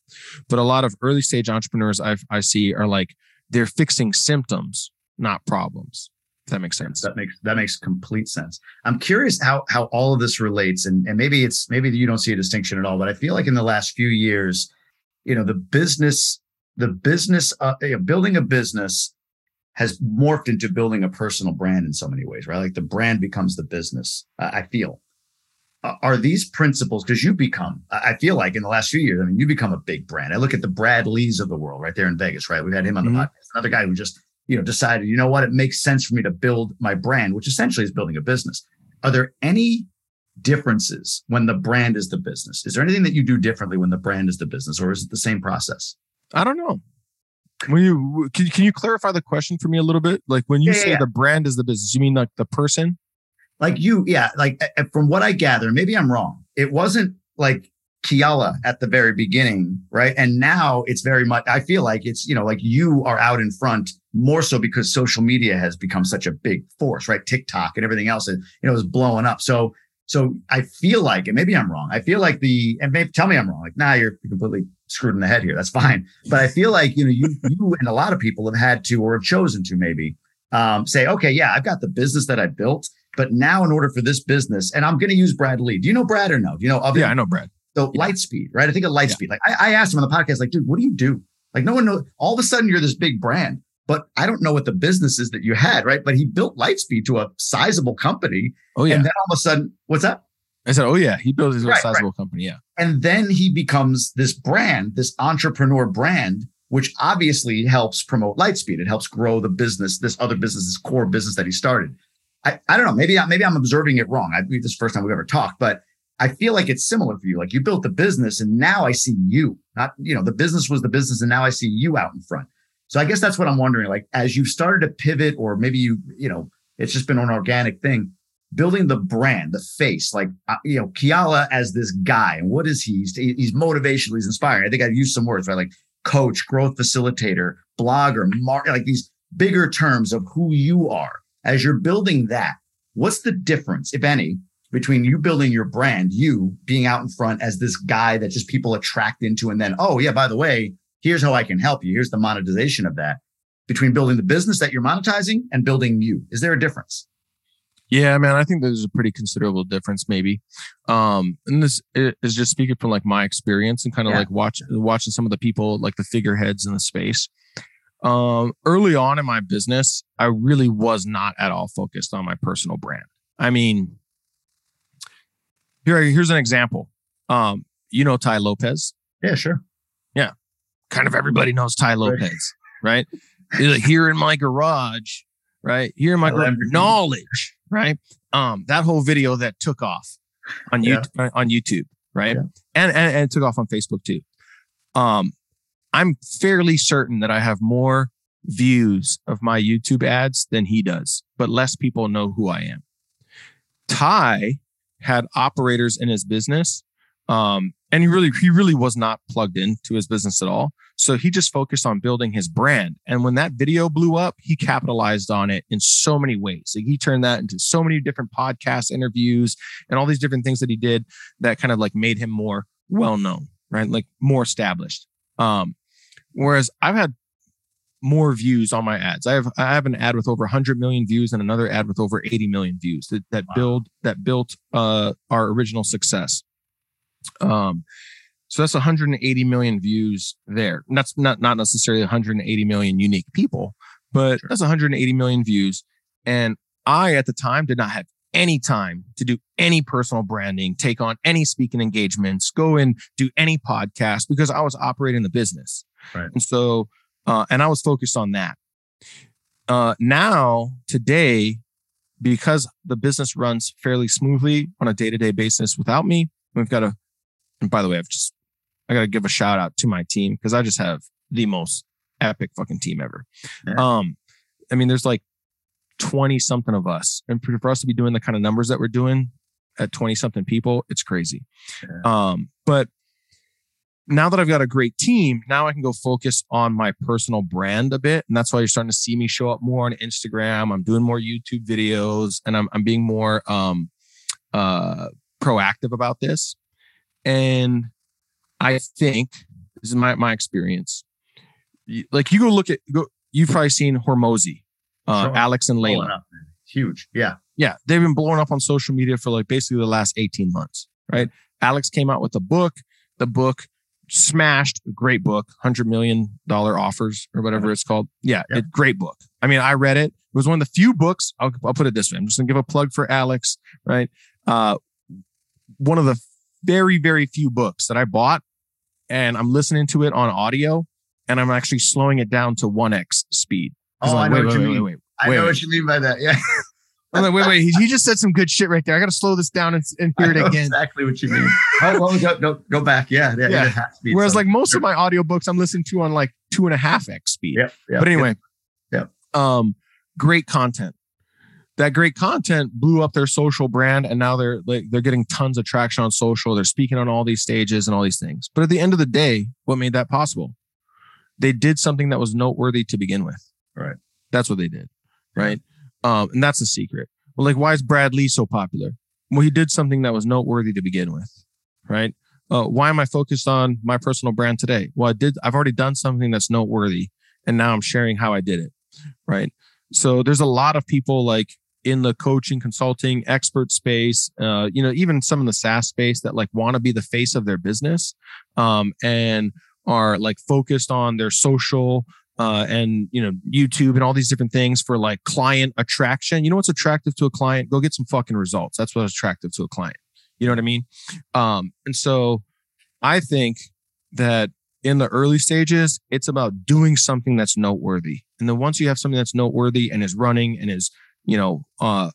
But a lot of early stage entrepreneurs i I see are like, they're fixing symptoms, not problems. That makes sense. That makes that makes complete sense. I'm curious how how all of this relates, and and maybe it's maybe you don't see a distinction at all, but I feel like in the last few years, you know, the business the business uh, building a business has morphed into building a personal brand in so many ways, right? Like the brand becomes the business. Uh, I feel. Uh, are these principles because you become? I feel like in the last few years, I mean, you become a big brand. I look at the Brad Leas of the world right there in Vegas, right? We've had him on mm-hmm. the podcast. Another guy who just you know decided, you know what, it makes sense for me to build my brand, which essentially is building a business. Are there any differences when the brand is the business? Is there anything that you do differently when the brand is the business, or is it the same process? I don't know. When you can, can you clarify the question for me a little bit? Like when you yeah, say yeah. the brand is the business, you mean like the person? Like you, yeah. Like from what I gather, maybe I'm wrong. It wasn't like Keala at the very beginning, right? And now it's very much. I feel like it's you know like you are out in front more so because social media has become such a big force, right? TikTok and everything else, and you know is blowing up. So so I feel like, and maybe I'm wrong. I feel like the, and maybe tell me I'm wrong. Like, nah, you're completely screwed in the head here. That's fine. But I feel like, you know, you, you and a lot of people have had to, or have chosen to maybe um, say, okay, yeah, I've got the business that I built, but now in order for this business, and I'm going to use Brad Lea. Do you know Brad or no? Do you know of Yeah, I know Brad. So yeah. Lightspeed, right? I think of Lightspeed. Yeah. Like I, I asked him on the podcast, like, dude, what do you do? Like no one knows. All of a sudden, you're this big brand, but I don't know what the business is that you had, right? But he built Lightspeed to a sizable company. Oh yeah. And then all of a sudden, what's that? I said, oh yeah, he built his own right, sizable right. company. Yeah. And then he becomes this brand, this entrepreneur brand, which obviously helps promote Lightspeed. It helps grow the business, this other business, this core business that he started. I, I don't know. Maybe I, maybe I'm observing it wrong. I this is the first time we've ever talked, but I feel like it's similar for you. Like you built the business, and now I see you. Not you know the business was the business, and now I see you out in front. So I guess that's what I'm wondering. Like as you started to pivot, or maybe you you know it's just been an organic thing building the brand, the face, like uh, you know, Keala as this guy. And what is he? He's, he's motivational. He's inspiring. I think I've used some words, right? Like coach, growth facilitator, blogger, mark, like these bigger terms of who you are. As you're building that, what's the difference, if any, between you building your brand, you being out in front as this guy that just people attract into, and then, oh yeah, by the way, here's how I can help you. Here's the monetization of that. Between building the business that you're monetizing and building you, is there a difference? Yeah, man, I think there's a pretty considerable difference, maybe. Um, and this is just speaking from like my experience and kind of yeah. like watching watching some of the people, like the figureheads in the space. Um, early on in my business, I really was not at all focused on my personal brand. I mean, here here's an example. Um, you know Tai Lopez? Yeah, sure. Yeah, kind of everybody knows Tai Lopez, right? right? Here in my garage, right? Here in my garage, knowledge right? Um, that whole video that took off on yeah. YouTube, on YouTube, right? Yeah. And, and and took off on Facebook too. Um, I'm fairly certain that I have more views of my YouTube ads than he does, but less people know who I am. Tai had operators in his business, um, and he really he really was not plugged into his business at all. So he just focused on building his brand. And when that video blew up, he capitalized on it in so many ways. Like he turned that into so many different podcast interviews and all these different things that he did that kind of like made him more well known, right? Like more established. Um, whereas I've had more views on my ads. I have I have an ad with over 100 million views and another ad with over 80 million views that that wow. build that built uh, our original success. Um, so that's 180 million views there. And that's not not necessarily 180 million unique people, but sure. that's 180 million views. And I at the time did not have any time to do any personal branding, take on any speaking engagements, go and do any podcast because I was operating the business. Right. And so, uh, and I was focused on that. Uh, now, today, because the business runs fairly smoothly on a day to day basis without me, we've got a, and by the way, I've just, I got to give a shout out to my team because I just have the most epic fucking team ever. Yeah. Um, I mean, there's like 20 something of us. And for us to be doing the kind of numbers that we're doing at 20 something people, it's crazy. Yeah. Um, but now that I've got a great team, now I can go focus on my personal brand a bit. And that's why you're starting to see me show up more on Instagram. I'm doing more YouTube videos and I'm, I'm being more um, uh, proactive about this. And I think this is my, my experience. Like you go look at, go, you've probably seen Hormozi uh, Alex and Leila. Up, Huge. Yeah. Yeah. They've been blowing up on social media for like basically the last 18 months, right? Alex came out with a book. The book smashed, great book, $100 million offers or whatever it's called. Yeah, yeah. It, great book. I mean, I read it. It was one of the few books. I'll, I'll put it this way. I'm just going to give a plug for Alex, right? Uh, one of the very, very few books that I bought and I'm listening to it on audio and I'm actually slowing it down to 1x speed. Oh, like, I know wait, what wait, you mean. Wait, I know what you mean by that. Yeah. I'm like, wait, wait. He, he, just said some good shit right there. I got to slow this down and, and hear it again. Exactly what you mean. oh, well, go, go, go back. Yeah. Yeah. yeah. Whereas, like most sure. of my audiobooks, I'm listening to on like two and a half X speed. Yep, yep but anyway, yep. Um, great content. That great content blew up their social brand, and now they're like they're getting tons of traction on social. They're speaking on all these stages and all these things. But at the end of the day, what made that possible? They did something that was noteworthy to begin with. Right. That's what they did. Right. Um, and that's the secret. Well, like, why is Brad Lea so popular? Well, he did something that was noteworthy to begin with. Right. Uh, why am I focused on my personal brand today? Well, I did, I've already done something that's noteworthy and now I'm sharing how I did it. Right. So there's a lot of people like in the coaching, consulting, expert space, uh, you know, even some in the SaaS space that like want to be the face of their business um, and are like focused on their social, uh, and you know YouTube and all these different things for like client attraction. You know what's attractive to a client? Go get some fucking results. That's what's attractive to a client. You know what I mean? Um, and so I think that in the early stages, it's about doing something that's noteworthy. And then once you have something that's noteworthy and is running and is, you know, uh,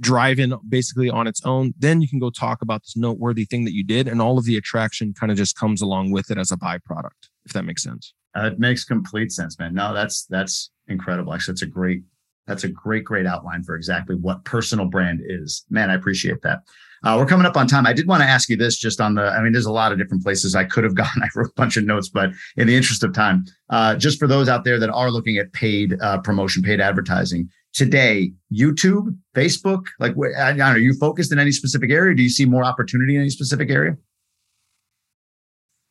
driving basically on its own, then you can go talk about this noteworthy thing that you did. And all of the attraction kind of just comes along with it as a byproduct, if that makes sense. Uh, it makes complete sense, man. No, that's that's incredible. Actually, that's a great that's a great great outline for exactly what personal brand is. Man, I appreciate that. Uh, we're coming up on time. I did want to ask you this just on the, I mean, there's a lot of different places I could have gone. I wrote a bunch of notes, but in the interest of time, uh, just for those out there that are looking at paid uh, promotion, paid advertising today, YouTube, Facebook, like, I don't know, are you focused in any specific area? Do you see more opportunity in any specific area?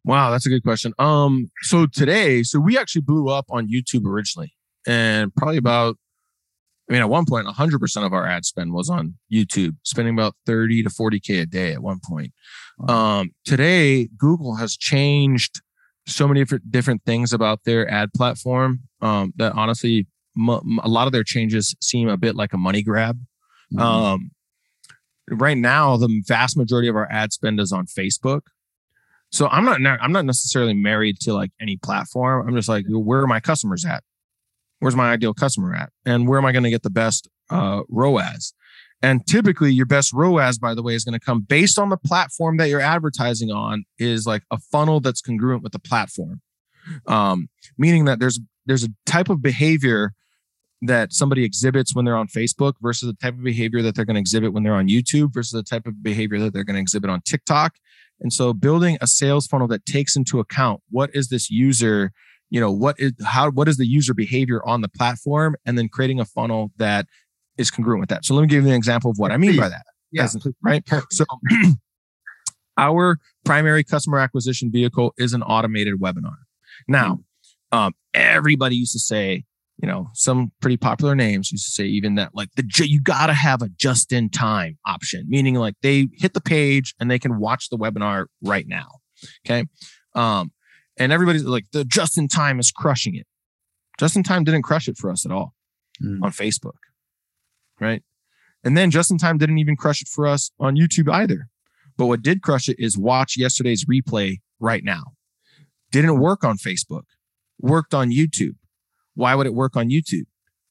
Wow, that's a good question. Um, so today, so we actually blew up on YouTube originally, and probably about, I mean, at one point, 100% of our ad spend was on YouTube, spending about 30 to 40k a day at one point. Um, today, Google has changed so many different different things about their ad platform um, that honestly, a lot of their changes seem a bit like a money grab. Mm-hmm. Um, right now, the vast majority of our ad spend is on Facebook. So I'm not I'm not necessarily married to like any platform. I'm just like, where are my customers at? Where's my ideal customer at? And where am I going to get the best uh, ROAS? And typically, your best ROAS, by the way, is going to come based on the platform that you're advertising on. Is like a funnel that's congruent with the platform, um, meaning that there's there's a type of behavior that somebody exhibits when they're on Facebook versus the type of behavior that they're going to exhibit when they're on YouTube versus the type of behavior that they're going to exhibit on TikTok and so building a sales funnel that takes into account what is this user, you know, what is how what is the user behavior on the platform and then creating a funnel that is congruent with that. So let me give you an example of what I mean by that. Yeah. Right. So our primary customer acquisition vehicle is an automated webinar. Now, um, everybody used to say, you know, some pretty popular names used to say even that like the you got to have a just in time option, meaning like they hit the page and they can watch the webinar right now. Okay. Um, and everybody's like the just in time is crushing it. Just in time didn't crush it for us at all mm. on Facebook. Right. And then just in time didn't even crush it for us on YouTube either. But what did crush it is watch yesterday's replay right now. Didn't work on Facebook, worked on YouTube. Why would it work on YouTube?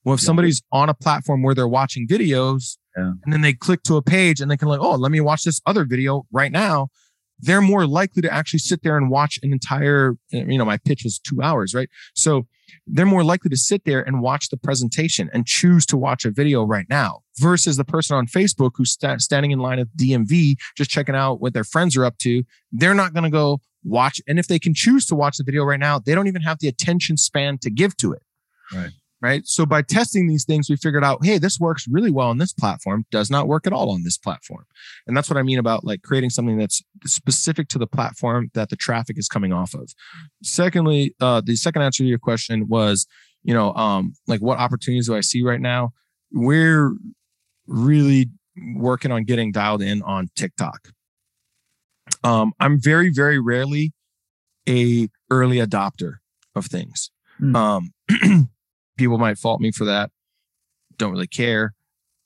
Well, if somebody's on a platform where they're watching videos yeah. and then they click to a page and they can like, oh, let me watch this other video right now. They're more likely to actually sit there and watch an entire, you know, my pitch was two hours, right? So they're more likely to sit there and watch the presentation and choose to watch a video right now versus the person on Facebook who's st- standing in line at DMV, just checking out what their friends are up to. They're not going to go watch. And if they can choose to watch the video right now, they don't even have the attention span to give to it. Right. Right. So by testing these things, we figured out, hey, this works really well on this platform, does not work at all on this platform. And that's what I mean about like creating something that's specific to the platform that the traffic is coming off of. Secondly, uh, the second answer to your question was, you know, um, like what opportunities do I see right now? We're really working on getting dialed in on TikTok. Um, I'm very, very rarely a early adopter of things. Mm. Um, people might fault me for that. Don't really care.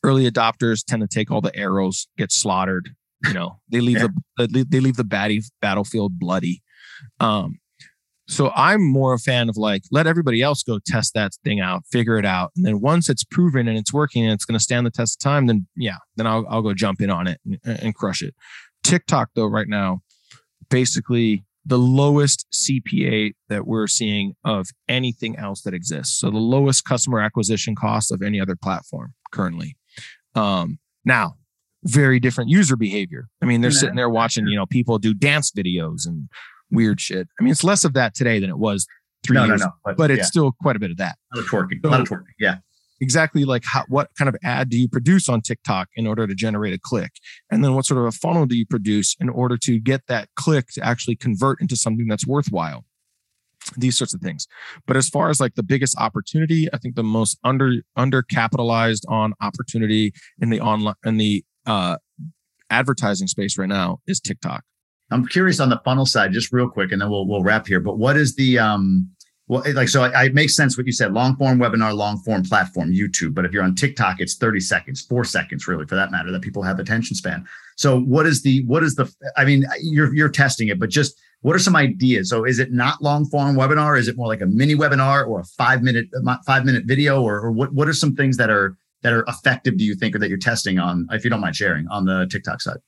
Early adopters tend to take all the arrows, get slaughtered. You know, they leave yeah. the they leave the baddie, battlefield bloody. Um, so I'm more a fan of like let everybody else go test that thing out, figure it out, and then once it's proven and it's working and it's going to stand the test of time, then yeah, then I'll I'll go jump in on it and, and crush it. TikTok though, right now, basically the lowest CPA that we're seeing of anything else that exists. So the lowest customer acquisition cost of any other platform currently. Um, now, very different user behavior. I mean, they're yeah. sitting there watching, you know, people do dance videos and weird shit. I mean, it's less of that today than it was three no, years, no, no, but, but it's yeah. still quite a bit of that. A lot of twerking. So, a lot of twerking. Yeah exactly like how, what kind of ad do you produce on TikTok in order to generate a click? And then what sort of a funnel do you produce in order to get that click to actually convert into something that's worthwhile? These sorts of things. But as far as like the biggest opportunity, I think the most under under capitalized on opportunity in the online in the uh advertising space right now is TikTok. I'm curious on the funnel side, just real quick, and then we'll we'll wrap here. But what is the um well, like so, I, it makes sense what you said. Long form webinar, long form platform, YouTube. But if you're on TikTok, it's 30 seconds, four seconds, really, for that matter, that people have attention span. So, what is the what is the? I mean, you're you're testing it, but just what are some ideas? So, is it not long form webinar? Is it more like a mini webinar or a five minute uh, five minute video, or, or what what are some things that are that are effective? Do you think, or that you're testing on, if you don't mind sharing, on the TikTok side?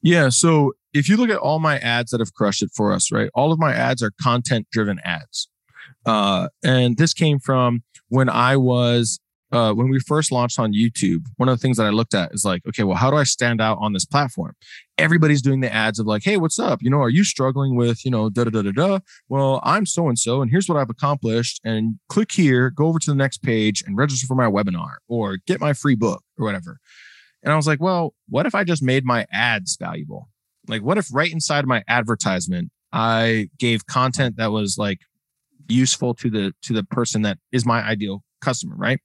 Yeah. So if you look at all my ads that have crushed it for us, right? All of my ads are content driven ads. Uh, and this came from when I was uh, when we first launched on YouTube, one of the things that I looked at is like, okay, well, how do I stand out on this platform? Everybody's doing the ads of like, hey, what's up? You know, are you struggling with, you know, da da da da da? Well, I'm so and so, and here's what I've accomplished. And click here, go over to the next page and register for my webinar or get my free book or whatever. And I was like, well, what if I just made my ads valuable? Like, what if right inside my advertisement, I gave content that was like useful to the to the person that is my ideal customer, right?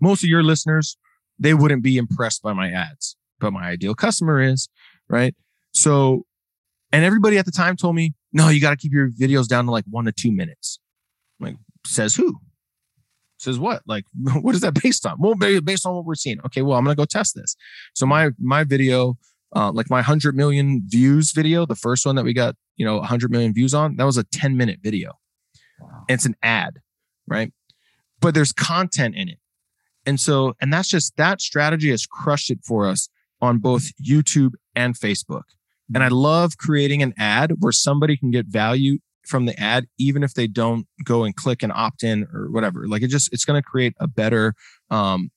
Most of your listeners, they wouldn't be impressed by my ads, but my ideal customer is, right? So, and everybody at the time told me, no, you got to keep your videos down to like one to two minutes. I'm like, says who? Says what? Like, what is that based on? Well, based on what we're seeing. Okay, well, I'm gonna go test this. So my my video, uh, like my hundred million views video, the first one that we got you know 100 million views on that was a 10 minute video. Wow. it's an ad right? But there's content in it. And so and that's just that strategy has crushed it for us on both youtube and facebook. And i love creating an ad where somebody can get value from the ad even if they don't go and click and opt in or whatever. Like it just it's going to create a better um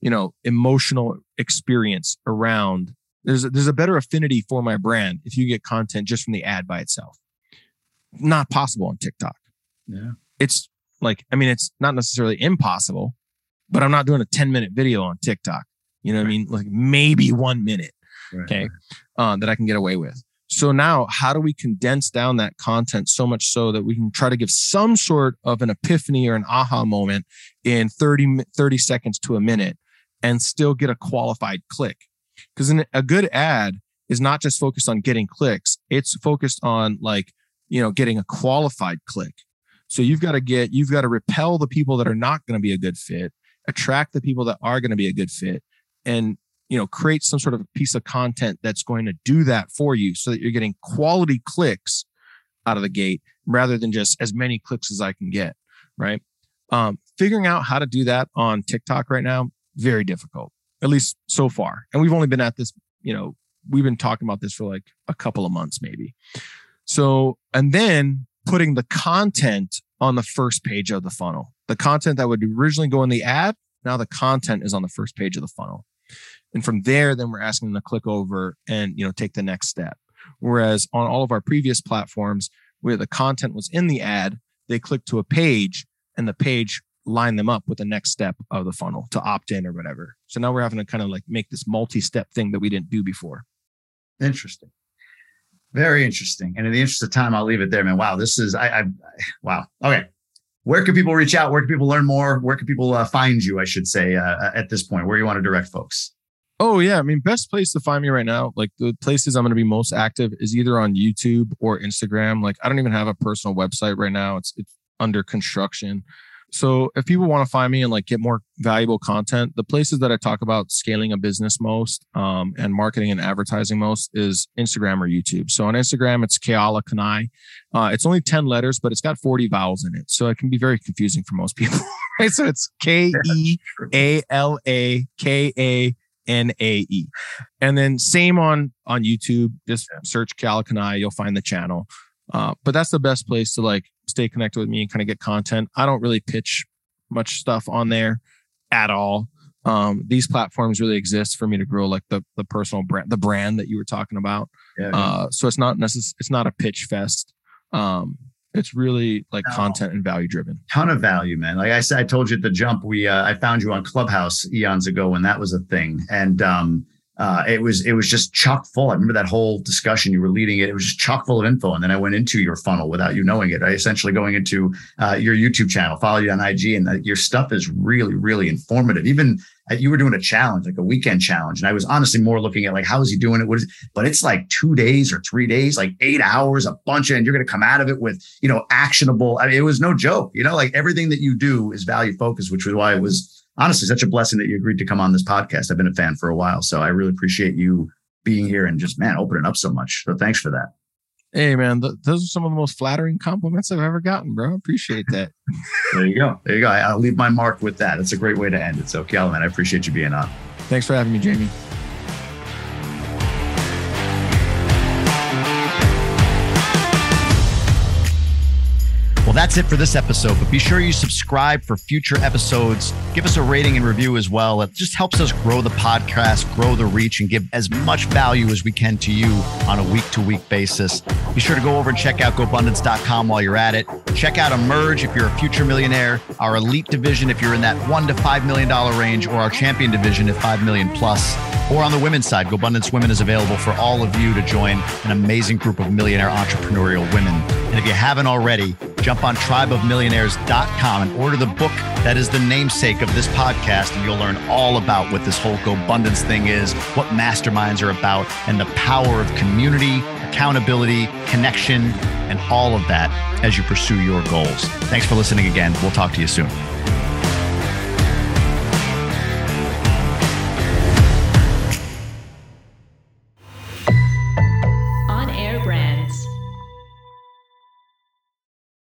you know emotional experience around there's a, there's a better affinity for my brand if you get content just from the ad by itself. Not possible on TikTok. Yeah. It's like, I mean, it's not necessarily impossible, but I'm not doing a 10 minute video on TikTok. You know what right. I mean? Like maybe one minute. Right. Okay. Uh, that I can get away with. So now, how do we condense down that content so much so that we can try to give some sort of an epiphany or an aha moment in 30, 30 seconds to a minute and still get a qualified click? Because a good ad is not just focused on getting clicks, it's focused on like, you know, getting a qualified click. So you've got to get, you've got to repel the people that are not going to be a good fit, attract the people that are going to be a good fit, and you know create some sort of piece of content that's going to do that for you so that you're getting quality clicks out of the gate rather than just as many clicks as i can get right um, figuring out how to do that on tiktok right now very difficult at least so far. And we've only been at this you know we've been talking about this for like a couple of months maybe. So and then putting the content on the first page of the funnel. The content that would originally go in the ad now the content is on the first page of the funnel. And from there, then we're asking them to click over and you know take the next step. Whereas on all of our previous platforms, where the content was in the ad, they click to a page and the page line them up with the next step of the funnel to opt in or whatever. So now we're having to kind of like make this multi-step thing that we didn't do before. Interesting. Very interesting. And in the interest of time, I'll leave it there, man. Wow, this is I, I wow. Okay. Where can people reach out? Where can people learn more? Where can people uh, find you? I should say uh, at this point, where you want to direct folks. Oh yeah, I mean, best place to find me right now, like the places I'm going to be most active is either on YouTube or Instagram. Like I don't even have a personal website right now; it's it's under construction. So if people want to find me and like get more valuable content, the places that I talk about scaling a business most um, and marketing and advertising most is Instagram or YouTube. So on Instagram, it's Keala Kanae. Uh, it's only 10 letters, but it's got 40 vowels in it. So it can be very confusing for most people. right? So it's K E A L A K A N A E. And then same on on YouTube. Just search Keala Kanae, you'll find the channel. Uh, but that's the best place to like stay connected with me and kind of get content. I don't really pitch much stuff on there at all. Um, these platforms really exist for me to grow like the the personal brand, the brand that you were talking about. Yeah, uh, so it's not necessarily it's not a pitch fest. Um, it's really like no. content and value driven. Ton of value, man. Like I said, I told you at the jump, we uh, I found you on Clubhouse eons ago when that was a thing, and um, uh, it was it was just chock full. I remember that whole discussion you were leading it. It was just chock full of info, and then I went into your funnel without you knowing it. I essentially going into uh, your YouTube channel, follow you on IG, and your stuff is really really informative. Even uh, you were doing a challenge, like a weekend challenge, and I was honestly more looking at like how is he doing it? What is? But it's like two days or three days, like eight hours, a bunch of, and you're going to come out of it with you know actionable. I mean, it was no joke. You know, like everything that you do is value focused, which was why it was honestly such a blessing that you agreed to come on this podcast. I've been a fan for a while, so I really appreciate you being here and just man opening up so much. So thanks for that. Hey man, th- those are some of the most flattering compliments I've ever gotten, bro. Appreciate that. there you go. There you go. I, will leave my mark with that. It's a great way to end it. So, man, I appreciate you being on. Thanks for having me, Jamie. That's it for this episode, but be sure you subscribe for future episodes. Give us a rating and review as well. It just helps us grow the podcast, grow the reach, and give as much value as we can to you on a week to week basis. Be sure to go over and check out GoBundance.com while you're at it. Check out Emerge if you're a future millionaire, our elite division if you're in that one to $5 million range, or our champion division at 5 million plus. Or on the women's side, GoBundance Women is available for all of you to join an amazing group of millionaire entrepreneurial women. And if you haven't already, jump on tribeofmillionaires.com and order the book that is the namesake of this podcast. And you'll learn all about what this whole GoBundance thing is, what masterminds are about, and the power of community, accountability, connection, and all of that as you pursue your goals. Thanks for listening again. We'll talk to you soon.